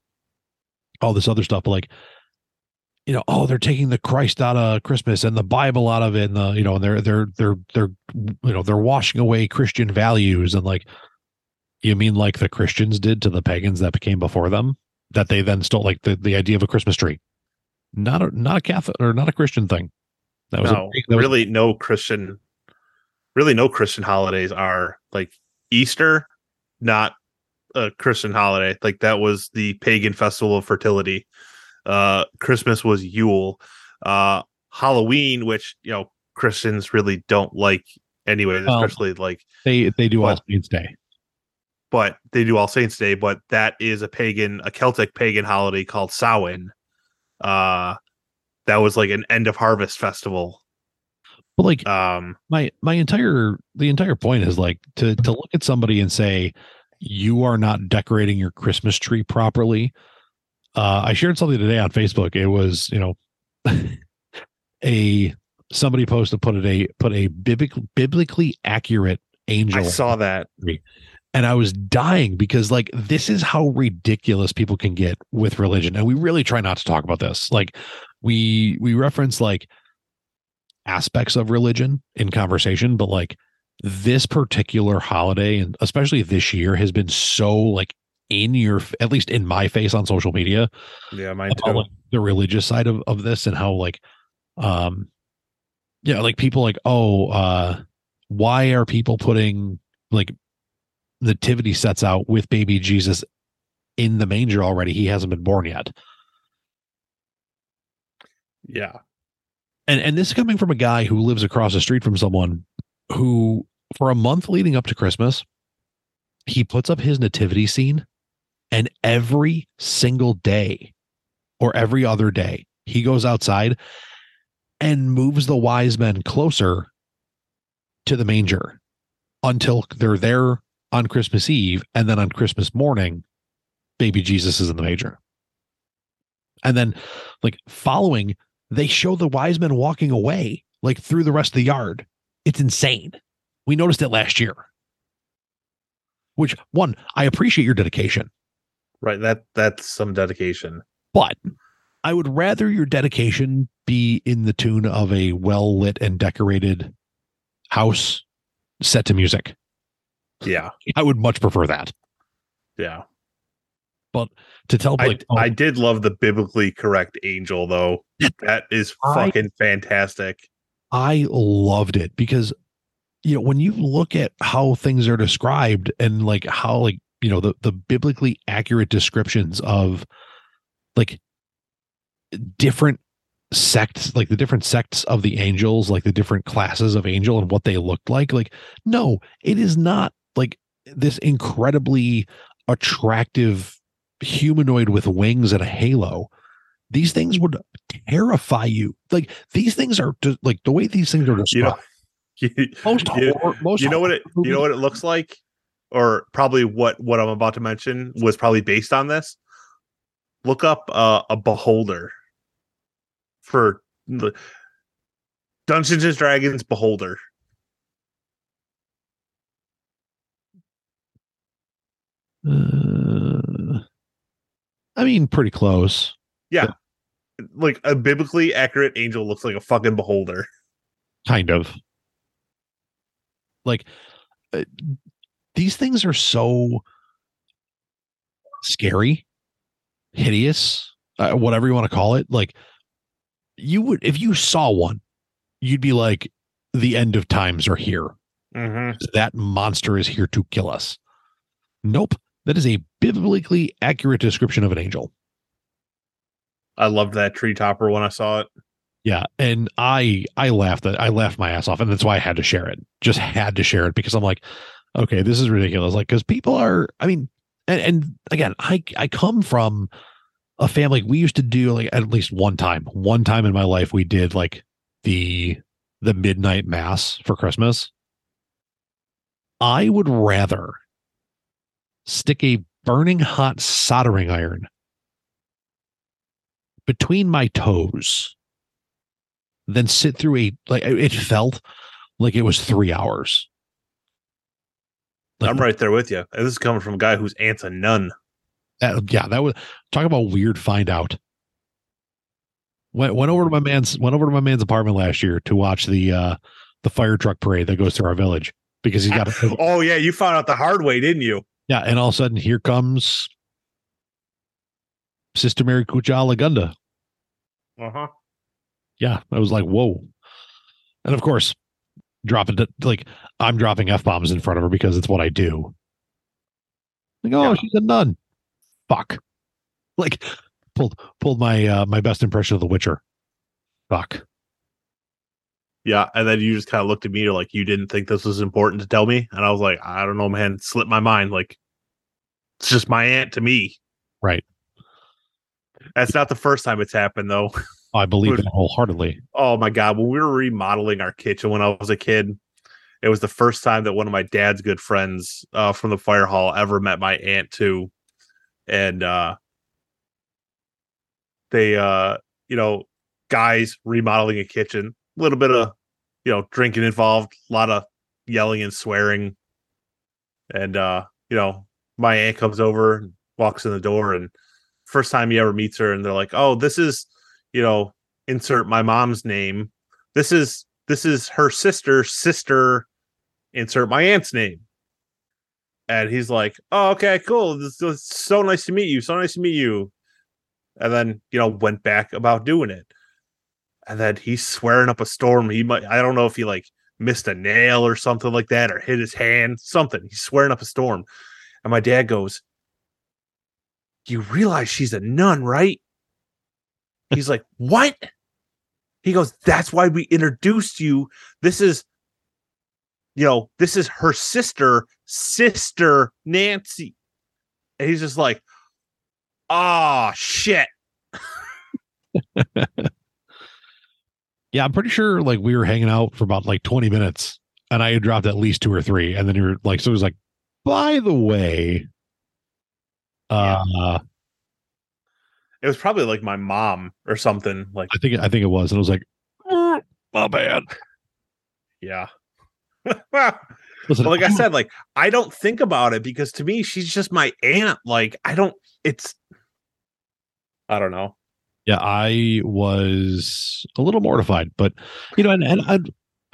all this other stuff but like you know oh they're taking the christ out of christmas and the bible out of it and the you know and they're they're they're they're you know they're washing away christian values and like you mean like the christians did to the pagans that came before them that they then stole like the, the idea of a christmas tree not a not a catholic or not a christian thing that was a- no. that was- really, no Christian, really, no Christian holidays are like Easter, not a Christian holiday. Like that was the pagan festival of fertility. Uh, Christmas was Yule. Uh, Halloween, which, you know, Christians really don't like anyway, Well, especially like they they do all saints day but they do All Saints Day, but that is a pagan, a Celtic pagan holiday called Samhain. Uh, that was like an end of harvest festival. but like Um, my my entire the entire point is like to to look at somebody and say you are not decorating your christmas tree properly. Uh i shared something today on facebook. It was you know *laughs* a somebody posted put it a put a biblical biblically accurate angel I saw that. and I was dying because like this is how ridiculous people can get with religion. And we really try not to talk about this. Like we we reference like aspects of religion in conversation but like this particular holiday and especially this year has been so like in your at least in my face on social media Yeah, mine about too. like the religious side of, of this and how like um yeah like people like oh uh why are people putting like nativity sets out with baby jesus in the manger already he hasn't been born yet Yeah. and and this is coming from a guy who lives across the street from someone who for a month leading up to christmas he puts up his nativity scene and every single day or every other day he goes outside and moves the wise men closer to the manger until they're there on christmas eve and then on christmas morning baby jesus is in the manger and then like following they show the wise men walking away like through the rest of the yard. It's insane. We noticed it last year. Which one, I appreciate your dedication, Right. That that's some dedication. but I would rather your dedication be in the tune of a well lit and decorated house set to music. Yeah, I would much prefer that. yeah. But to tell I, like oh, I did love the biblically correct angel though. That is I- fucking fantastic. I loved it because you know when you look at how things are described and like how like you know the the biblically accurate descriptions of like different sects like the different sects of the angels like the different classes of angel and what they looked like like no it is not like this incredibly attractive humanoid with wings and a halo. These things would terrify you. Like these things are just like the way these things are You know, described *laughs* you, most you- horror, most you know what it you know what it looks like? Or probably what what i'm about to mention was probably based on this. Look up uh, a beholder for the dungeons and dragons beholder. Uh, I mean, pretty close. Yeah. Like a biblically accurate angel looks like a fucking beholder. Kind of like uh, these things are so scary hideous uh, whatever you want to call it like you would if you saw one you'd be like the end of times are here. Mm-hmm. that monster is here to kill us. Nope that is a biblically accurate description of an angel. I loved that tree topper when i saw it Yeah, and I I laughed I laughed my ass off, and that's why I had to share it. Just had to share it because I'm like, okay, this is ridiculous. Like, because people are, I mean, and, and again, I I come from a family. We used to do like at least one time, one time in my life, we did like the the midnight mass for Christmas. I would rather stick a burning hot soldering iron between my toes than sit through a like it felt like it was three hours. Like, i'm right there with you this is coming from a guy whose aunt's a nun that- yeah, that was talk about weird find out. Went went over to my man's went over to my man's apartment last year to watch the uh the fire truck parade that goes through our village because he's got a, *laughs* oh yeah you found out the hard way didn't you yeah, and all of a sudden here comes Sister Mary Kucha Lagunda. uh-huh yeah, I was like, whoa. And of course, dropping it like I'm dropping F bombs in front of her because it's what I do. Like, oh, Yeah. she's a nun. Fuck. Like pulled pulled my uh my best impression of the Witcher. Fuck. Yeah, and then you just kind of looked at me like you didn't think this was important to tell me, and I was like, I don't know, man, it slipped my mind. Like, it's just my aunt to me. Right. That's not the first time it's happened though. *laughs* I believe Good. that wholeheartedly. Oh my god, when we were remodeling our kitchen when I was a kid, it was the first time that one of my dad's good friends uh, from the fire hall ever met my aunt too, and uh, they, uh, you know, guys remodeling a kitchen, a little bit of, you know, drinking involved, a lot of yelling and swearing, and uh, you know, my aunt comes over, and walks in the door, and first time he ever meets her, and they're like, "Oh, this is." You know, insert my mom's name. This is this is her sister, sister, insert my aunt's name. And he's like, Oh, okay, cool. This is so nice to meet you. So nice to meet you. And then, you know, went back about doing it. And then he's swearing up a storm. He might I don't know if he like missed a nail or something like that or hit his hand, something. He's swearing up a storm. And my dad goes, You realize she's a nun, right? He's like, What? He goes, That's why we introduced you. This is, you know, this is her sister, sister Nancy. And he's just like, Oh, shit. *laughs* Yeah, I'm pretty sure like we were hanging out for about like 20 minutes and I had dropped at least two or three. And then you're like, so it was like, by the way, uh It was probably like my mom or something. Like, I think I think it was. And I was like, "Mm, my bad. yeah. well, *laughs* Listen, like I said, like, I don't think about it because to me, she's just my aunt. Like, I don't, it's, I don't know. Yeah, I was a little mortified, but you know, and and I,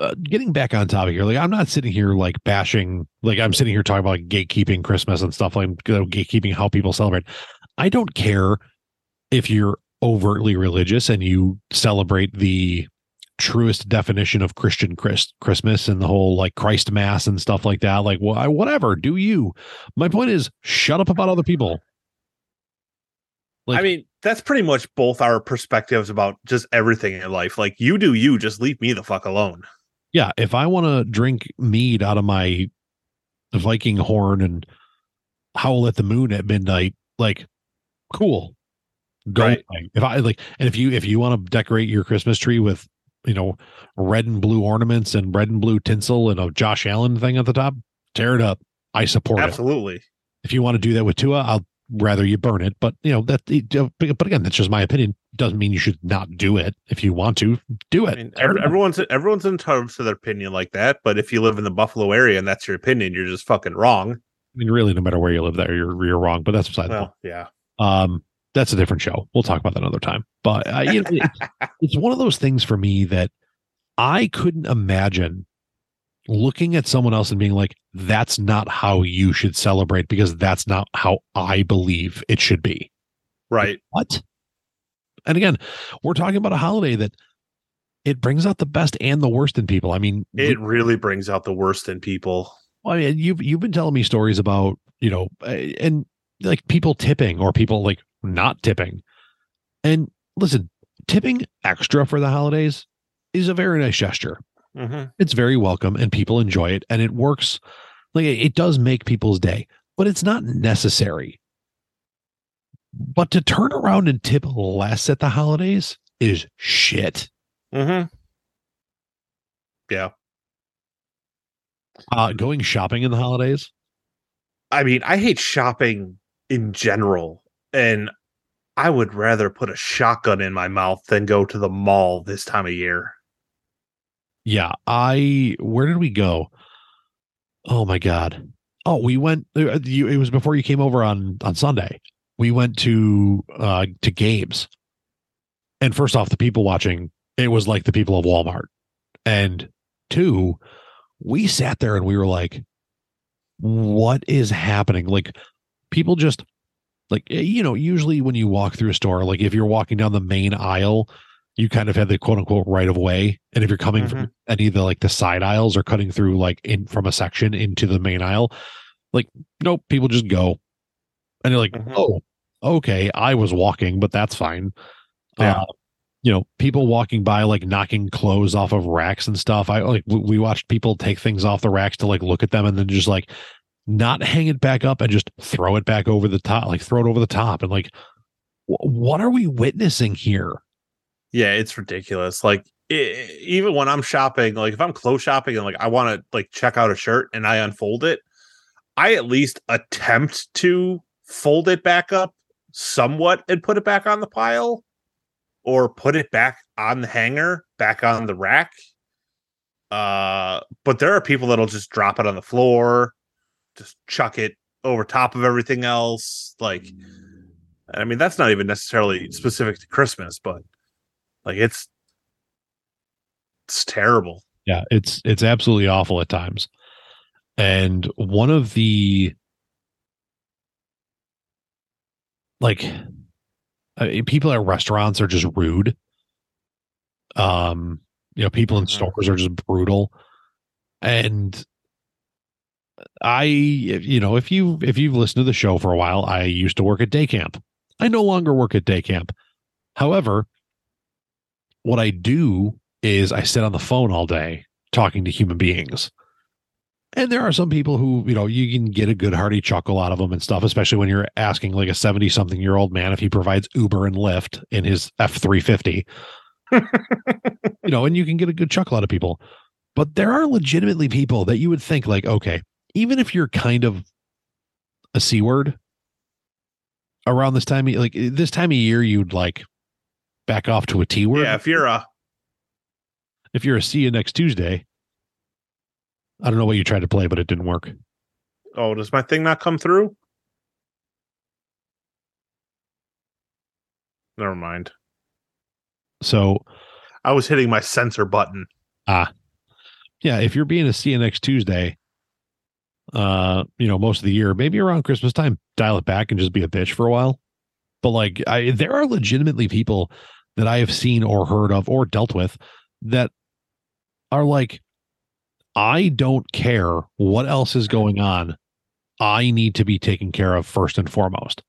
uh, getting back on topic here, like I'm not sitting here like bashing, like I'm sitting here talking about like, gatekeeping Christmas and stuff like you know, gatekeeping how people celebrate. I don't care if you're overtly religious and you celebrate the truest definition of Christian Christ, Christmas and the whole like Christ Mass and stuff like that. Like, well, whatever, do you? My point is, shut up about other people. I mean, that's pretty much both our perspectives about just everything in life. Like you do you, just leave me the fuck alone. Yeah, if I want to drink mead out of my Viking horn and howl at the moon at midnight, like, cool, go. Right. If I like, and if you if you want to decorate your Christmas tree with, you know, red and blue ornaments and red and blue tinsel and a Josh Allen thing at the top, tear it up. I support it. Absolutely. If you want to do that with Tua, I'll rather you burn it. But you know that. But again, that's just my opinion. Doesn't mean you should not do it. If you want to, do it. I mean, Tear ev- it up. everyone's everyone's entitled to their opinion like that. But if you live in the Buffalo area and that's your opinion, you're just fucking wrong. I mean, really, no matter where you live, there you're you're wrong. But that's beside the point. Yeah. Um, that's a different show. We'll talk about that another time. But uh, you know, it's, *laughs* it's one of those things for me that I couldn't imagine looking at someone else and being like, "That's not how you should celebrate," because that's not how I believe it should be. Right. What? And again, we're talking about a holiday that it brings out the best and the worst in people. I mean, It really brings out the worst in people. I mean, you've you've been telling me stories about you know, and like people tipping or people like not tipping. And listen, tipping extra for the holidays is a very nice gesture. Mm-hmm. It's very welcome, and people enjoy it, and it works. Like it does make people's day, but it's not necessary. But to turn around and tip less at the holidays is shit. Mm-hmm. Yeah. Uh, going shopping in the holidays, I mean, I hate shopping in general, and I would rather put a shotgun in my mouth than go to the mall this time of year. Yeah, I where did we go? Oh my god. Oh, we went uh, you it was before you came over on on Sunday. We went to uh to games. And first off, the people watching, it was like the people of Walmart. And two, we sat there and we were like what is happening? Like people just like eh, you know, usually when you walk through a store, like if you're walking down the main aisle, you kind of have the quote unquote right of way. And if you're coming from any of the like the side aisles or cutting through like in from a section into the main aisle, like nope, people just go. And you're like, Mhm. oh, okay, I was walking, but that's fine. Yeah. Uh, you know, people walking by like knocking clothes off of racks and stuff. I like we watched people take things off the racks to like look at them and then just like not hang it back up and just throw it back over the top, like throw it over the top and like wh- what are we witnessing here? Yeah, it's ridiculous. Like i even when I'm shopping, like if I'm clothes shopping and like I want to like check out a shirt and I unfold it, I at least attempt to fold it back up somewhat and put it back on the pile or put it back on the hanger, back on the rack. Uh, but there are people that'll just drop it on the floor, just chuck it over top of everything else. Like, I mean, that's not even necessarily specific to Christmas, but like it's it's terrible. Yeah, it's it's absolutely awful at times. And one of the like I mean, people at restaurants are just rude. Um, you know, people in Mhm. stores are just brutal. And I you know, if you if you've listened to the show for a while, I used to work at day camp. I no longer work at day camp. However, what I do is I sit on the phone all day talking to human beings. And there are some people who, you know, you can get a good hearty chuckle out of them and stuff, especially when you're asking like a 70 something year old man if he provides Uber and Lyft in his F 350. *laughs* you know, and you can get a good chuckle out of people. But there are legitimately people that you would think, like, okay, even if you're kind of a C word around this time, like this time of year, you'd like back off to a T word Yeah, if you're a if you're a see you next Tuesday, I don't know what you tried to play, but it didn't work. oh, does my thing not come through? Never mind. So I was hitting my censor button. Ah, yeah. If you're being a CNX Tuesday, uh, you know, most of the year, maybe around Christmas time, dial it back and just be a bitch for a while. But like, I there are legitimately people that I have seen or heard of or dealt with that are like, I don't care what else is going on. I need to be taken care of first and foremost.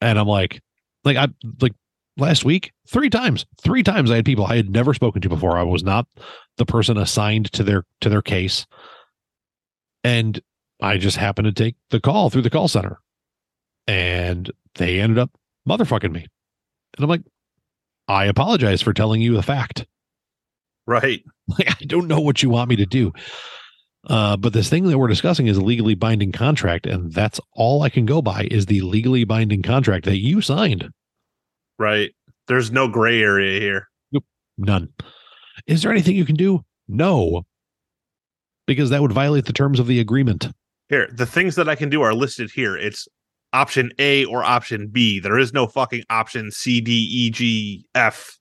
And I'm like, like I like last week three times three times i had people i had never spoken to before i was not the person assigned to their to their case and i just happened to take the call through the call center and they ended up motherfucking me and i'm like i apologize for telling you the fact Right. *laughs* like i don't know what you want me to do uh, but this thing that we're discussing is a legally binding contract and that's all i can go by is the legally binding contract that you signed Right. There's no gray area here. Nope. None. Is there anything you can do? No. Because that would violate the terms of the agreement. Here, the things that I can do are listed here. It's option A or option B. There is no fucking option C, D, E, G, F.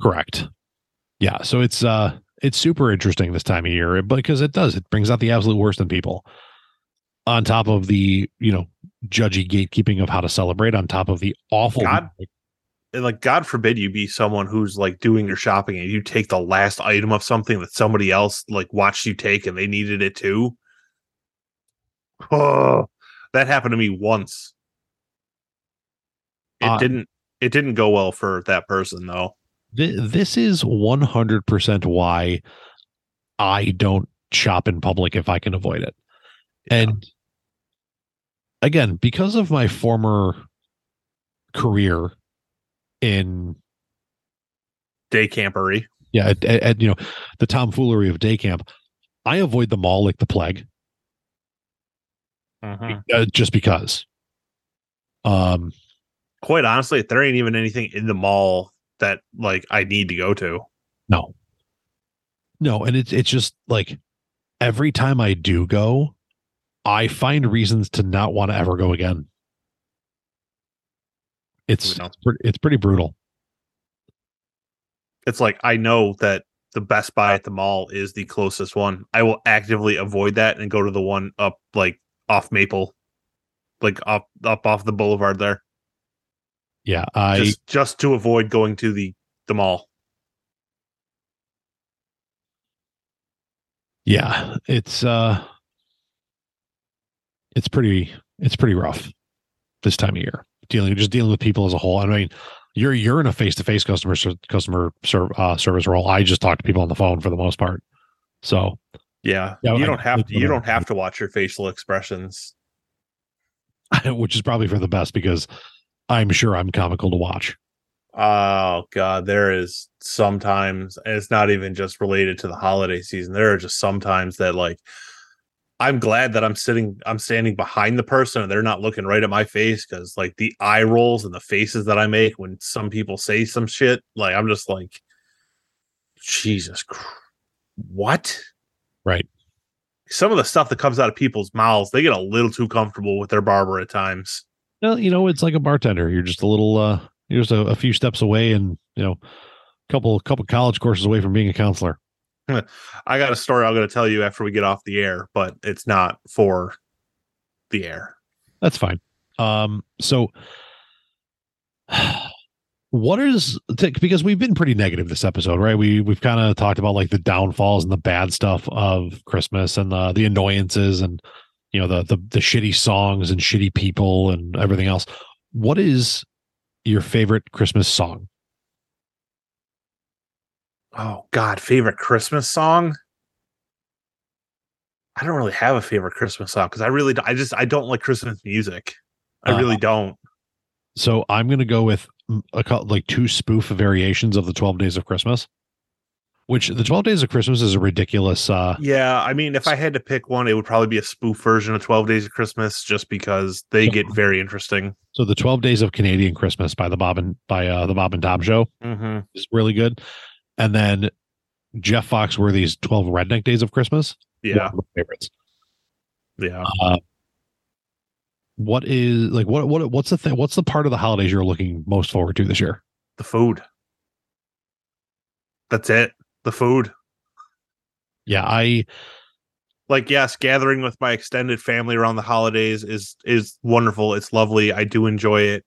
Correct. Yeah. So it's uh it's super interesting this time of year because it does. It brings out the absolute worst in people. On top of the, you know, judgy gatekeeping of how to celebrate, on top of the awful God. And like, God forbid you be someone who's like doing your shopping and you take the last item of something that somebody else like watched you take and they needed it too. Oh, that happened to me once. It Uh, didn't. It didn't go well for that person though. Th- this is 100% why I don't shop in public if I can avoid it. And again, because of my former career in Day campery. yeah, at, at, at, you know, the tomfoolery of day camp, I avoid the mall like the plague uh, just because. Um Quite honestly, there ain't even anything in the mall that like I need to go to. No. No, and it's it's just like every time I do go, I find reasons to not want to ever go again. It's it's, pretty, it's pretty brutal. It's like I know that the Best Buy at the mall is the closest one. I will actively avoid that and go to the one up like off Maple, like up up off the boulevard there, Yeah, I just just to avoid going to the the mall. yeah, it's uh it's pretty it's pretty rough this time of year. Dealing just dealing with people as a whole. I mean, you're you're in a face-to-face customer customer ser- uh, service role. I just talk to people on the phone for the most part. So, Yeah, Yeah, you I- don't have to. You don't have to *laughs* watch your facial expressions. which is probably for the best because I'm sure I'm comical to watch. Oh god, there is sometimes and it's not even just related to the holiday season. There are just sometimes that like I'm glad that I'm sitting I'm standing behind the person and they're not looking right at my face cuz like the eye rolls and the faces that I make when some people say some shit, like I'm just like Jesus. What? Right. Some of the stuff that comes out of people's mouths, they get a little too comfortable with their barber at times. Well, you know, it's like a bartender. You're just a little, uh, you're just a, a few steps away, and you know, a couple couple college courses away from being a counselor. *laughs* I got a story I'm going to tell you after we get off the air, but it's not for the air. That's fine. Um, so *sighs* what is because we've been pretty negative this episode, right? We we've kind of talked about like the downfalls and the bad stuff of Christmas and the the annoyances and you know the the the shitty songs and shitty people and everything else. What is your favorite Christmas song? Oh God, favorite Christmas song? I don't really have a favorite Christmas song because I really, I just, I don't like Christmas music. I Uh, really don't. So I'm going to go with a couple, like two spoof variations of the 12 Days of Christmas, which the 12 Days of Christmas is a ridiculous. uh Yeah, I mean, if I had to pick one, it would probably be a spoof version of Twelve Days of Christmas, just because they get very interesting. So the 12 Days of Canadian Christmas by the Bob and by uh the Bob and Tom Show Mm-hmm. is really good, and then Jeff Foxworthy's 12 Redneck Days of Christmas. Yeah, of favorites. yeah. Uh, what is like what what what's the thing? What's the part of the holidays you're looking most forward to this year? The food. That's it. The food. Yeah, I Like yes, gathering with my extended family around the holidays is is wonderful. It's lovely. I do enjoy it.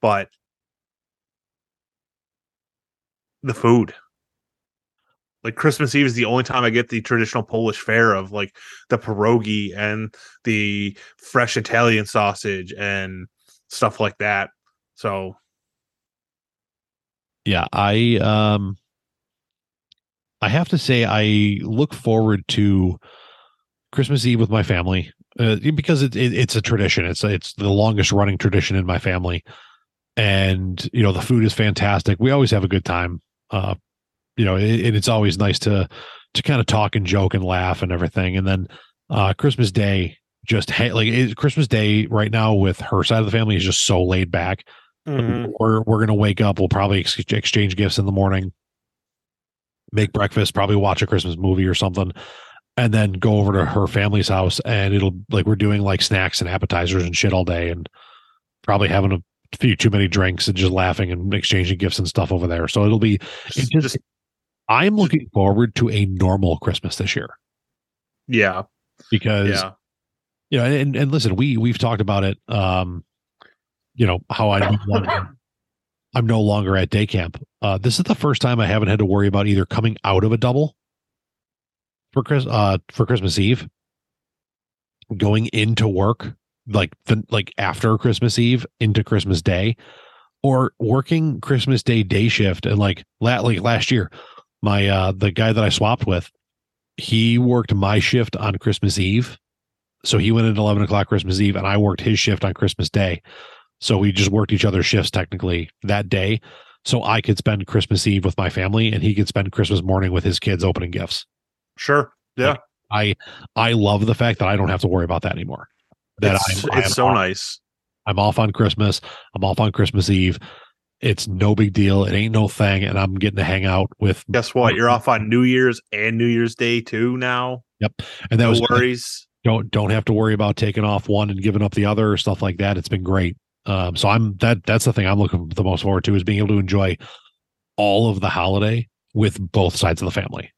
But the food. Like Christmas Eve is the only time I get the traditional Polish fare of like the pierogi and the fresh Italian sausage and stuff like that. So yeah, I um I have to say I look forward to Christmas Eve with my family uh, because it, it, it's a tradition. It's it's the longest running tradition in my family, and you know the food is fantastic. We always have a good time. Uh, you know, it, and it's always nice to to kind of talk and joke and laugh and everything. And then uh, Christmas Day, just ha- like it, Christmas Day right now with her side of the family is just so laid back. We're we're gonna wake up. We'll probably ex- exchange gifts in the morning, make breakfast, probably watch a Christmas movie or something, and then go over to her family's house. And it'll like we're doing like snacks and appetizers and shit all day, and probably having a few too many drinks and just laughing and exchanging gifts and stuff over there. So it'll be. It Just- just, I'm looking forward to a normal Christmas this year yeah. because Yeah. you know and, and listen we we've talked about it um you know how i i'm no longer at day camp uh this is the first time i haven't had to worry about either coming out of a double for chris uh for christmas eve going into work like the like after christmas eve into christmas day or working christmas day day shift and like la- like last year my uh the guy that i swapped with he worked my shift on christmas eve so he went at 11 o'clock Christmas Eve and I worked his shift on Christmas Day. So we just worked each other's shifts technically that day. So I could spend Christmas Eve with my family and he could spend Christmas morning with his kids opening gifts. Sure. Yeah. I I love the fact that I don't have to worry about that anymore. That it's I'm, it's I'm so off, nice. I'm off on Christmas. I'm off on Christmas Eve. It's no big deal. It ain't no thing. And I'm getting to hang out with Guess what? You're off on New Year's and New Year's Day too now. Yep. And that No was worries. don't don't have to worry about taking off one and giving up the other or stuff like that. It's been great. Um, so I'm that that's the thing I'm looking the most forward to is being able to enjoy all of the holiday with both sides of the family.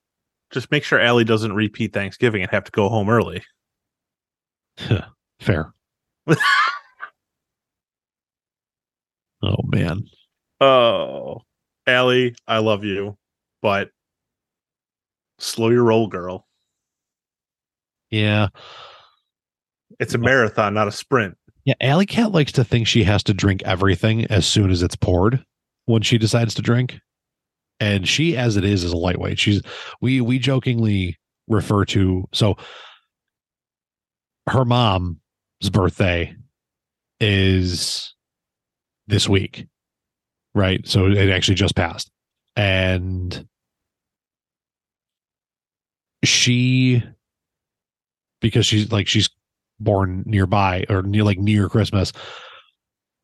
Just make sure Allie doesn't repeat Thanksgiving and have to go home early. *laughs* Fair. *laughs* oh man. Oh, Allie, I love you, but slow your roll, girl. Yeah. It's a marathon, not a sprint. Yeah. Alley Cat likes to think she has to drink everything as soon as it's poured when she decides to drink. And she, as it is, is a lightweight. She's we we jokingly refer to so her mom's birthday is this week. Right. So it actually just passed. And she because she's like she's born nearby or near like near Christmas,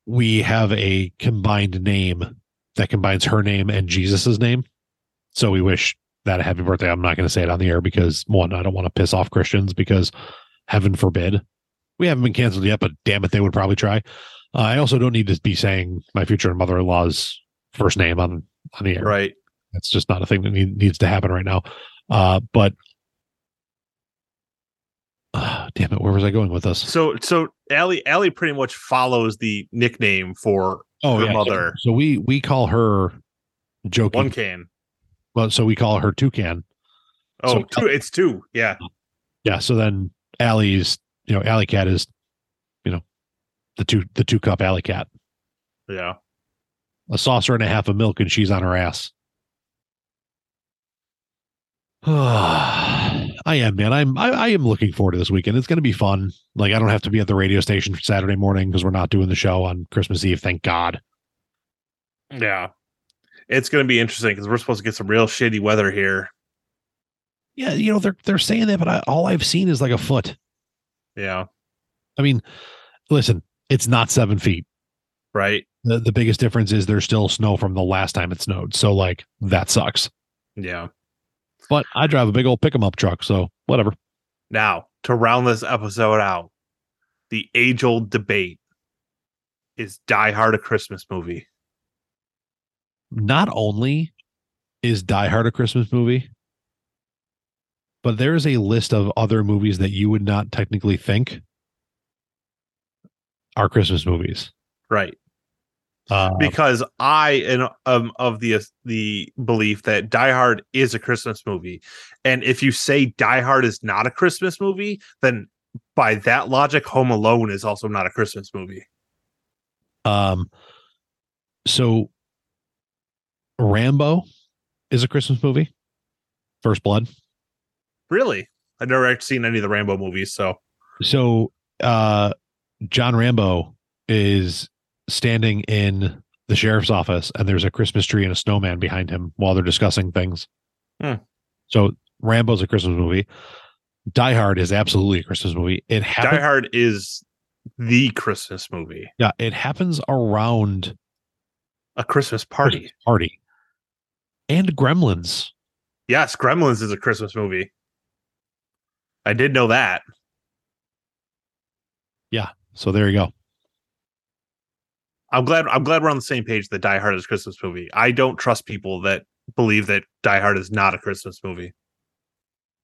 we have a combined name that combines her name and Jesus's name. So we wish that a happy birthday. I'm not going to say it on the air because one, I don't want to piss off Christians because heaven forbid. We haven't been canceled yet, but damn it, they would probably try. Uh, I also don't need to be saying my future mother-in-law's first name on on the air. Right. That's just not a thing that need, needs to happen right now. Uh, but uh, damn it, where was I going with this? So so Allie Allie pretty much follows the nickname for Oh, her yeah. mother. So we we call her joking. one can. well, so we call her Toucan. Oh, So- two. It's two. Yeah. Yeah. So then Allie's, you know, Alley Cat is, you know, the two the two cup Alley Cat, Yeah. a saucer and a half of milk, and she's on her ass. *sighs* I am, man. I'm I, I am looking forward to this weekend. It's going to be fun. Like I don't have to be at the radio station for Saturday morning because we're not doing the show on Christmas Eve. Thank God. Yeah. It's going to be interesting because we're supposed to get some real shitty weather here. Yeah, you know they're they're saying that, but I, all I've seen is like a foot. Yeah. I mean, listen, it's not seven feet. Right. The the biggest difference is there's still snow from the last time it snowed. So like that sucks. Yeah. But I drive a big old pick 'em up truck, so whatever. Now, to round this episode out, the age old debate is Die Hard a Christmas movie? Not only is Die Hard a Christmas movie? But there's a list of other movies that you would not technically think are Christmas movies. Right. Uh, because I am um, of the the belief that Die Hard is a Christmas movie, and if you say Die Hard is not a Christmas movie, then by that logic, Home Alone is also not a Christmas movie. um, so Rambo is a Christmas movie. First Blood. Really, I've never actually seen any of the Rambo movies, so So uh John Rambo is standing in the sheriff's office and there's a Christmas tree and a snowman behind him while they're discussing things. Hmm. So Rambo's a Christmas movie. Die Hard is absolutely a Christmas movie. It Die Hard is the Christmas movie, yeah, it happens around a Christmas party. Christmas party. And Gremlins. Yes, Gremlins is a Christmas movie. I did know that. Yeah. So there you go. I'm glad. I'm glad we're on the same page that Die Hard is a Christmas movie. I don't trust people that believe that Die Hard is not a Christmas movie.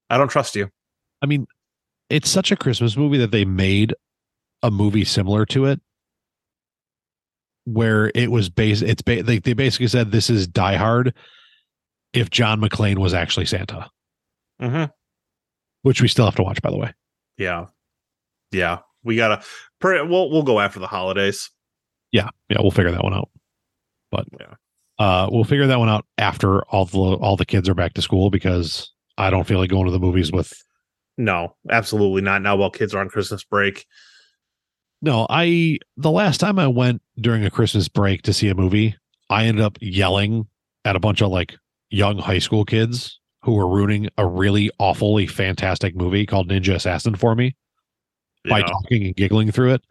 I don't trust you. I mean, it's such a Christmas movie that they made a movie similar to it where it was based it's ba- they, they basically said this is Die Hard if John McClane was actually Santa, Mm-hmm. Which we still have to watch by the way. Yeah, yeah. We gotta. We'll we'll go after the holidays. Yeah, yeah, we'll figure that one out. But Yeah. uh we'll figure that one out after all the all the kids are back to school because I don't feel like going to the movies with No, absolutely not. Now while kids are on Christmas break. No, I the last time I went during a Christmas break to see a movie, I ended up yelling at a bunch of like young high school kids who were ruining a really awfully fantastic movie called Ninja Assassin for me you by talking and giggling through it.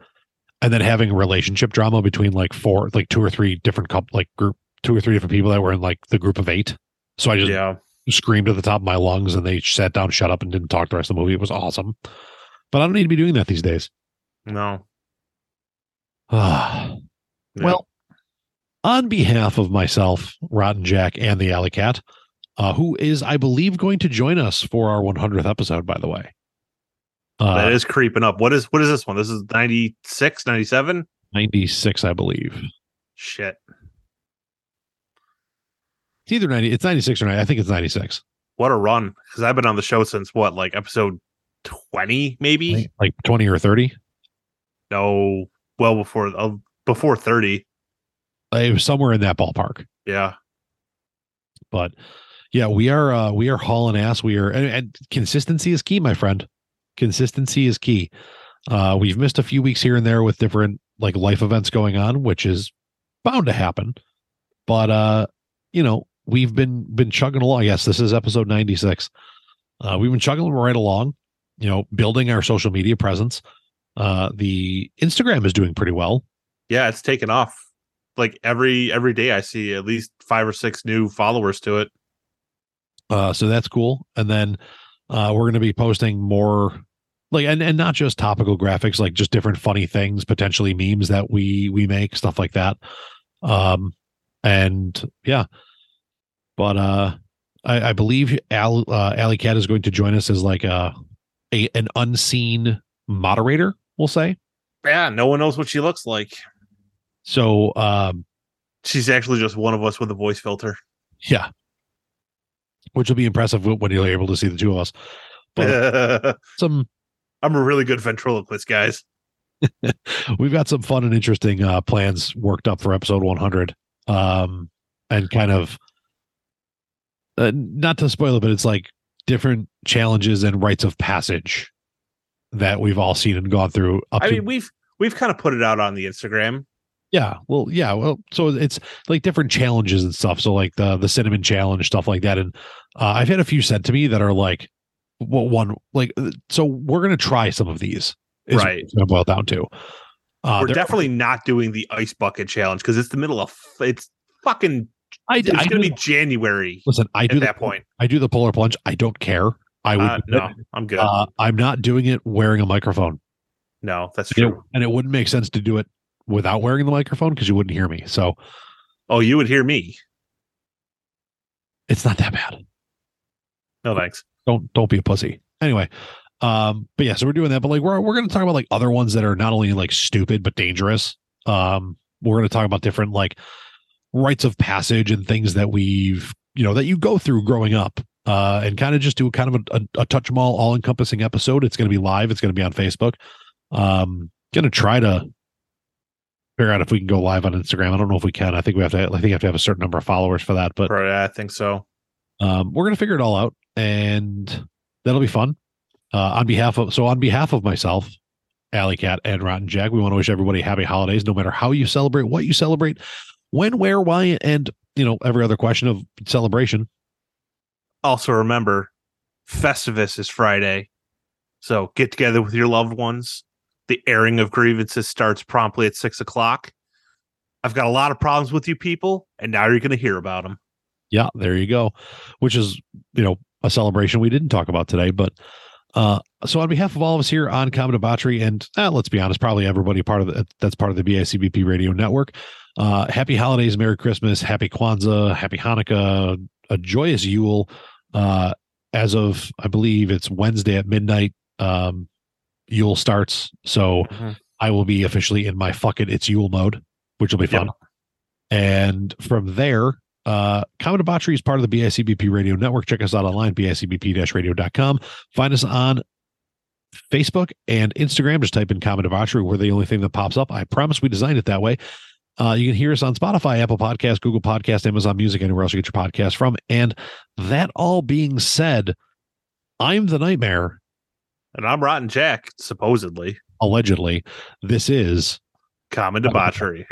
And then having relationship drama between like four, like two or three different couple, like group, two or three different people that were in like the group of eight. So I just Yeah, screamed at the top of my lungs and they sat down, shut up, and didn't talk the rest of the movie. It was awesome. But I don't need to be doing that these days. no. Ah. *sighs* no. Well, on behalf of myself, Rotten Jack, and the Alley Cat, uh, who is, I believe, going to join us for our 100th episode, by the way. Uh, that is creeping up. What is what is this one? This is 96, 97? 96, I believe. Shit. It's either 90, it's 96 or 90. I think it's 96. What a run. Because I've been on the show since what, like episode 20, maybe? Like 20 or 30. No, well before uh, before 30. It was somewhere in that ballpark. Yeah. But yeah, we are uh we are hauling ass. We are and, and consistency is key, my friend. Consistency is key. Uh we've missed a few weeks here and there with different like life events going on, which is bound to happen. But uh, you know, we've been been chugging along. Yes, this is episode 96. Uh we've been chugging right along, you know, building our social media presence. Uh the Instagram is doing pretty well. Yeah, it's taken off. Like every every day I see at least five or six new followers to it. Uh, so that's cool. And then uh, we're going to be posting more, like, and and not just topical graphics, like just different funny things, potentially memes that we we make, stuff like that. Um, and yeah, but uh, I, I believe Al uh, Alley Cat is going to join us as like a, a an unseen moderator. We'll say Yeah, no one knows what she looks like. so. Um, She's actually just one of us with a voice filter. yeah, which will be impressive when you're able to see the two of us. But *laughs* some, I'm a really good ventriloquist, guys. *laughs* we've got some fun and interesting uh, plans worked up for episode 100 um and kind of uh, not to spoil it but it's like different challenges and rites of passage that we've all seen and gone through up I to mean, we've we've kind of put it out on the Instagram. Yeah well yeah well so it's like different challenges and stuff so like the the cinnamon challenge stuff like that and uh, i've had a few sent to me that are like well, one like uh, so we're gonna try some of these Right. it's gonna boil down to uh, We're definitely not doing the ice bucket challenge because it's the middle of it's fucking. I, It's I gonna do- be January Listen, I do at the, that point. I do the polar plunge. I don't care. I would. Uh, no, it. I'm good. Uh, I'm not doing it wearing a microphone. no, that's You know, true. and it wouldn't make sense to do it without wearing the microphone because you wouldn't hear me. So Oh, you would hear me. It's not that bad. No thanks. Don't don't be a pussy. Anyway, um, but yeah, so we're doing that. But like we're we're gonna talk about like other ones that are not only like stupid but dangerous. Um, we're gonna talk about different like rites of passage and things that we've you know that you go through growing up. Uh, and kind of just do a kind of a, a, a touch them all, all encompassing episode. It's going to be live. It's going to be on Facebook. Um, going to try to figure out if we can go live on Instagram. I don't know if we can. I think we have to. I think we have to have a certain number of followers for that. But Right, I think so. um, we're gonna figure it all out, and that'll be fun. Uh, on behalf of so on behalf of myself, Alley Cat, and Rotten Jack, we want to wish everybody happy holidays, no matter how you celebrate, what you celebrate, when, where, why, and you know every other question of celebration. Also, remember, Festivus is Friday, so get together with your loved ones. The airing of grievances starts promptly at six o'clock. I've got a lot of problems with you people, and now you're going to hear about them. Yeah, there you go. Which is you know a celebration we didn't talk about today, but uh so on behalf of all of us here on Common Debauchery and uh, let's be honest, probably everybody part of the that's part of the BICBP radio network. Uh happy holidays, Merry Christmas, happy Kwanzaa, happy Hanukkah, a joyous Yule. Uh as of I believe it's Wednesday at midnight, um Yule starts. So Mhm. I will be officially in my fuck it, it's Yule mode, which will be Yep. fun. And from there, uh, Common Debauchery is part of the BICBP radio network. Check us out online, bicbp-radio.com. Find us on Facebook and Instagram. Just type in Common Debauchery. We're the only thing that pops up. I promise we designed it that way. Uh, you can hear us on Spotify, Apple Podcast, Google Podcast, Amazon Music, anywhere else you get your podcast from. And that all being said, I'm the nightmare. And I'm Rotten Jack, supposedly. Allegedly, this is Common debauchery.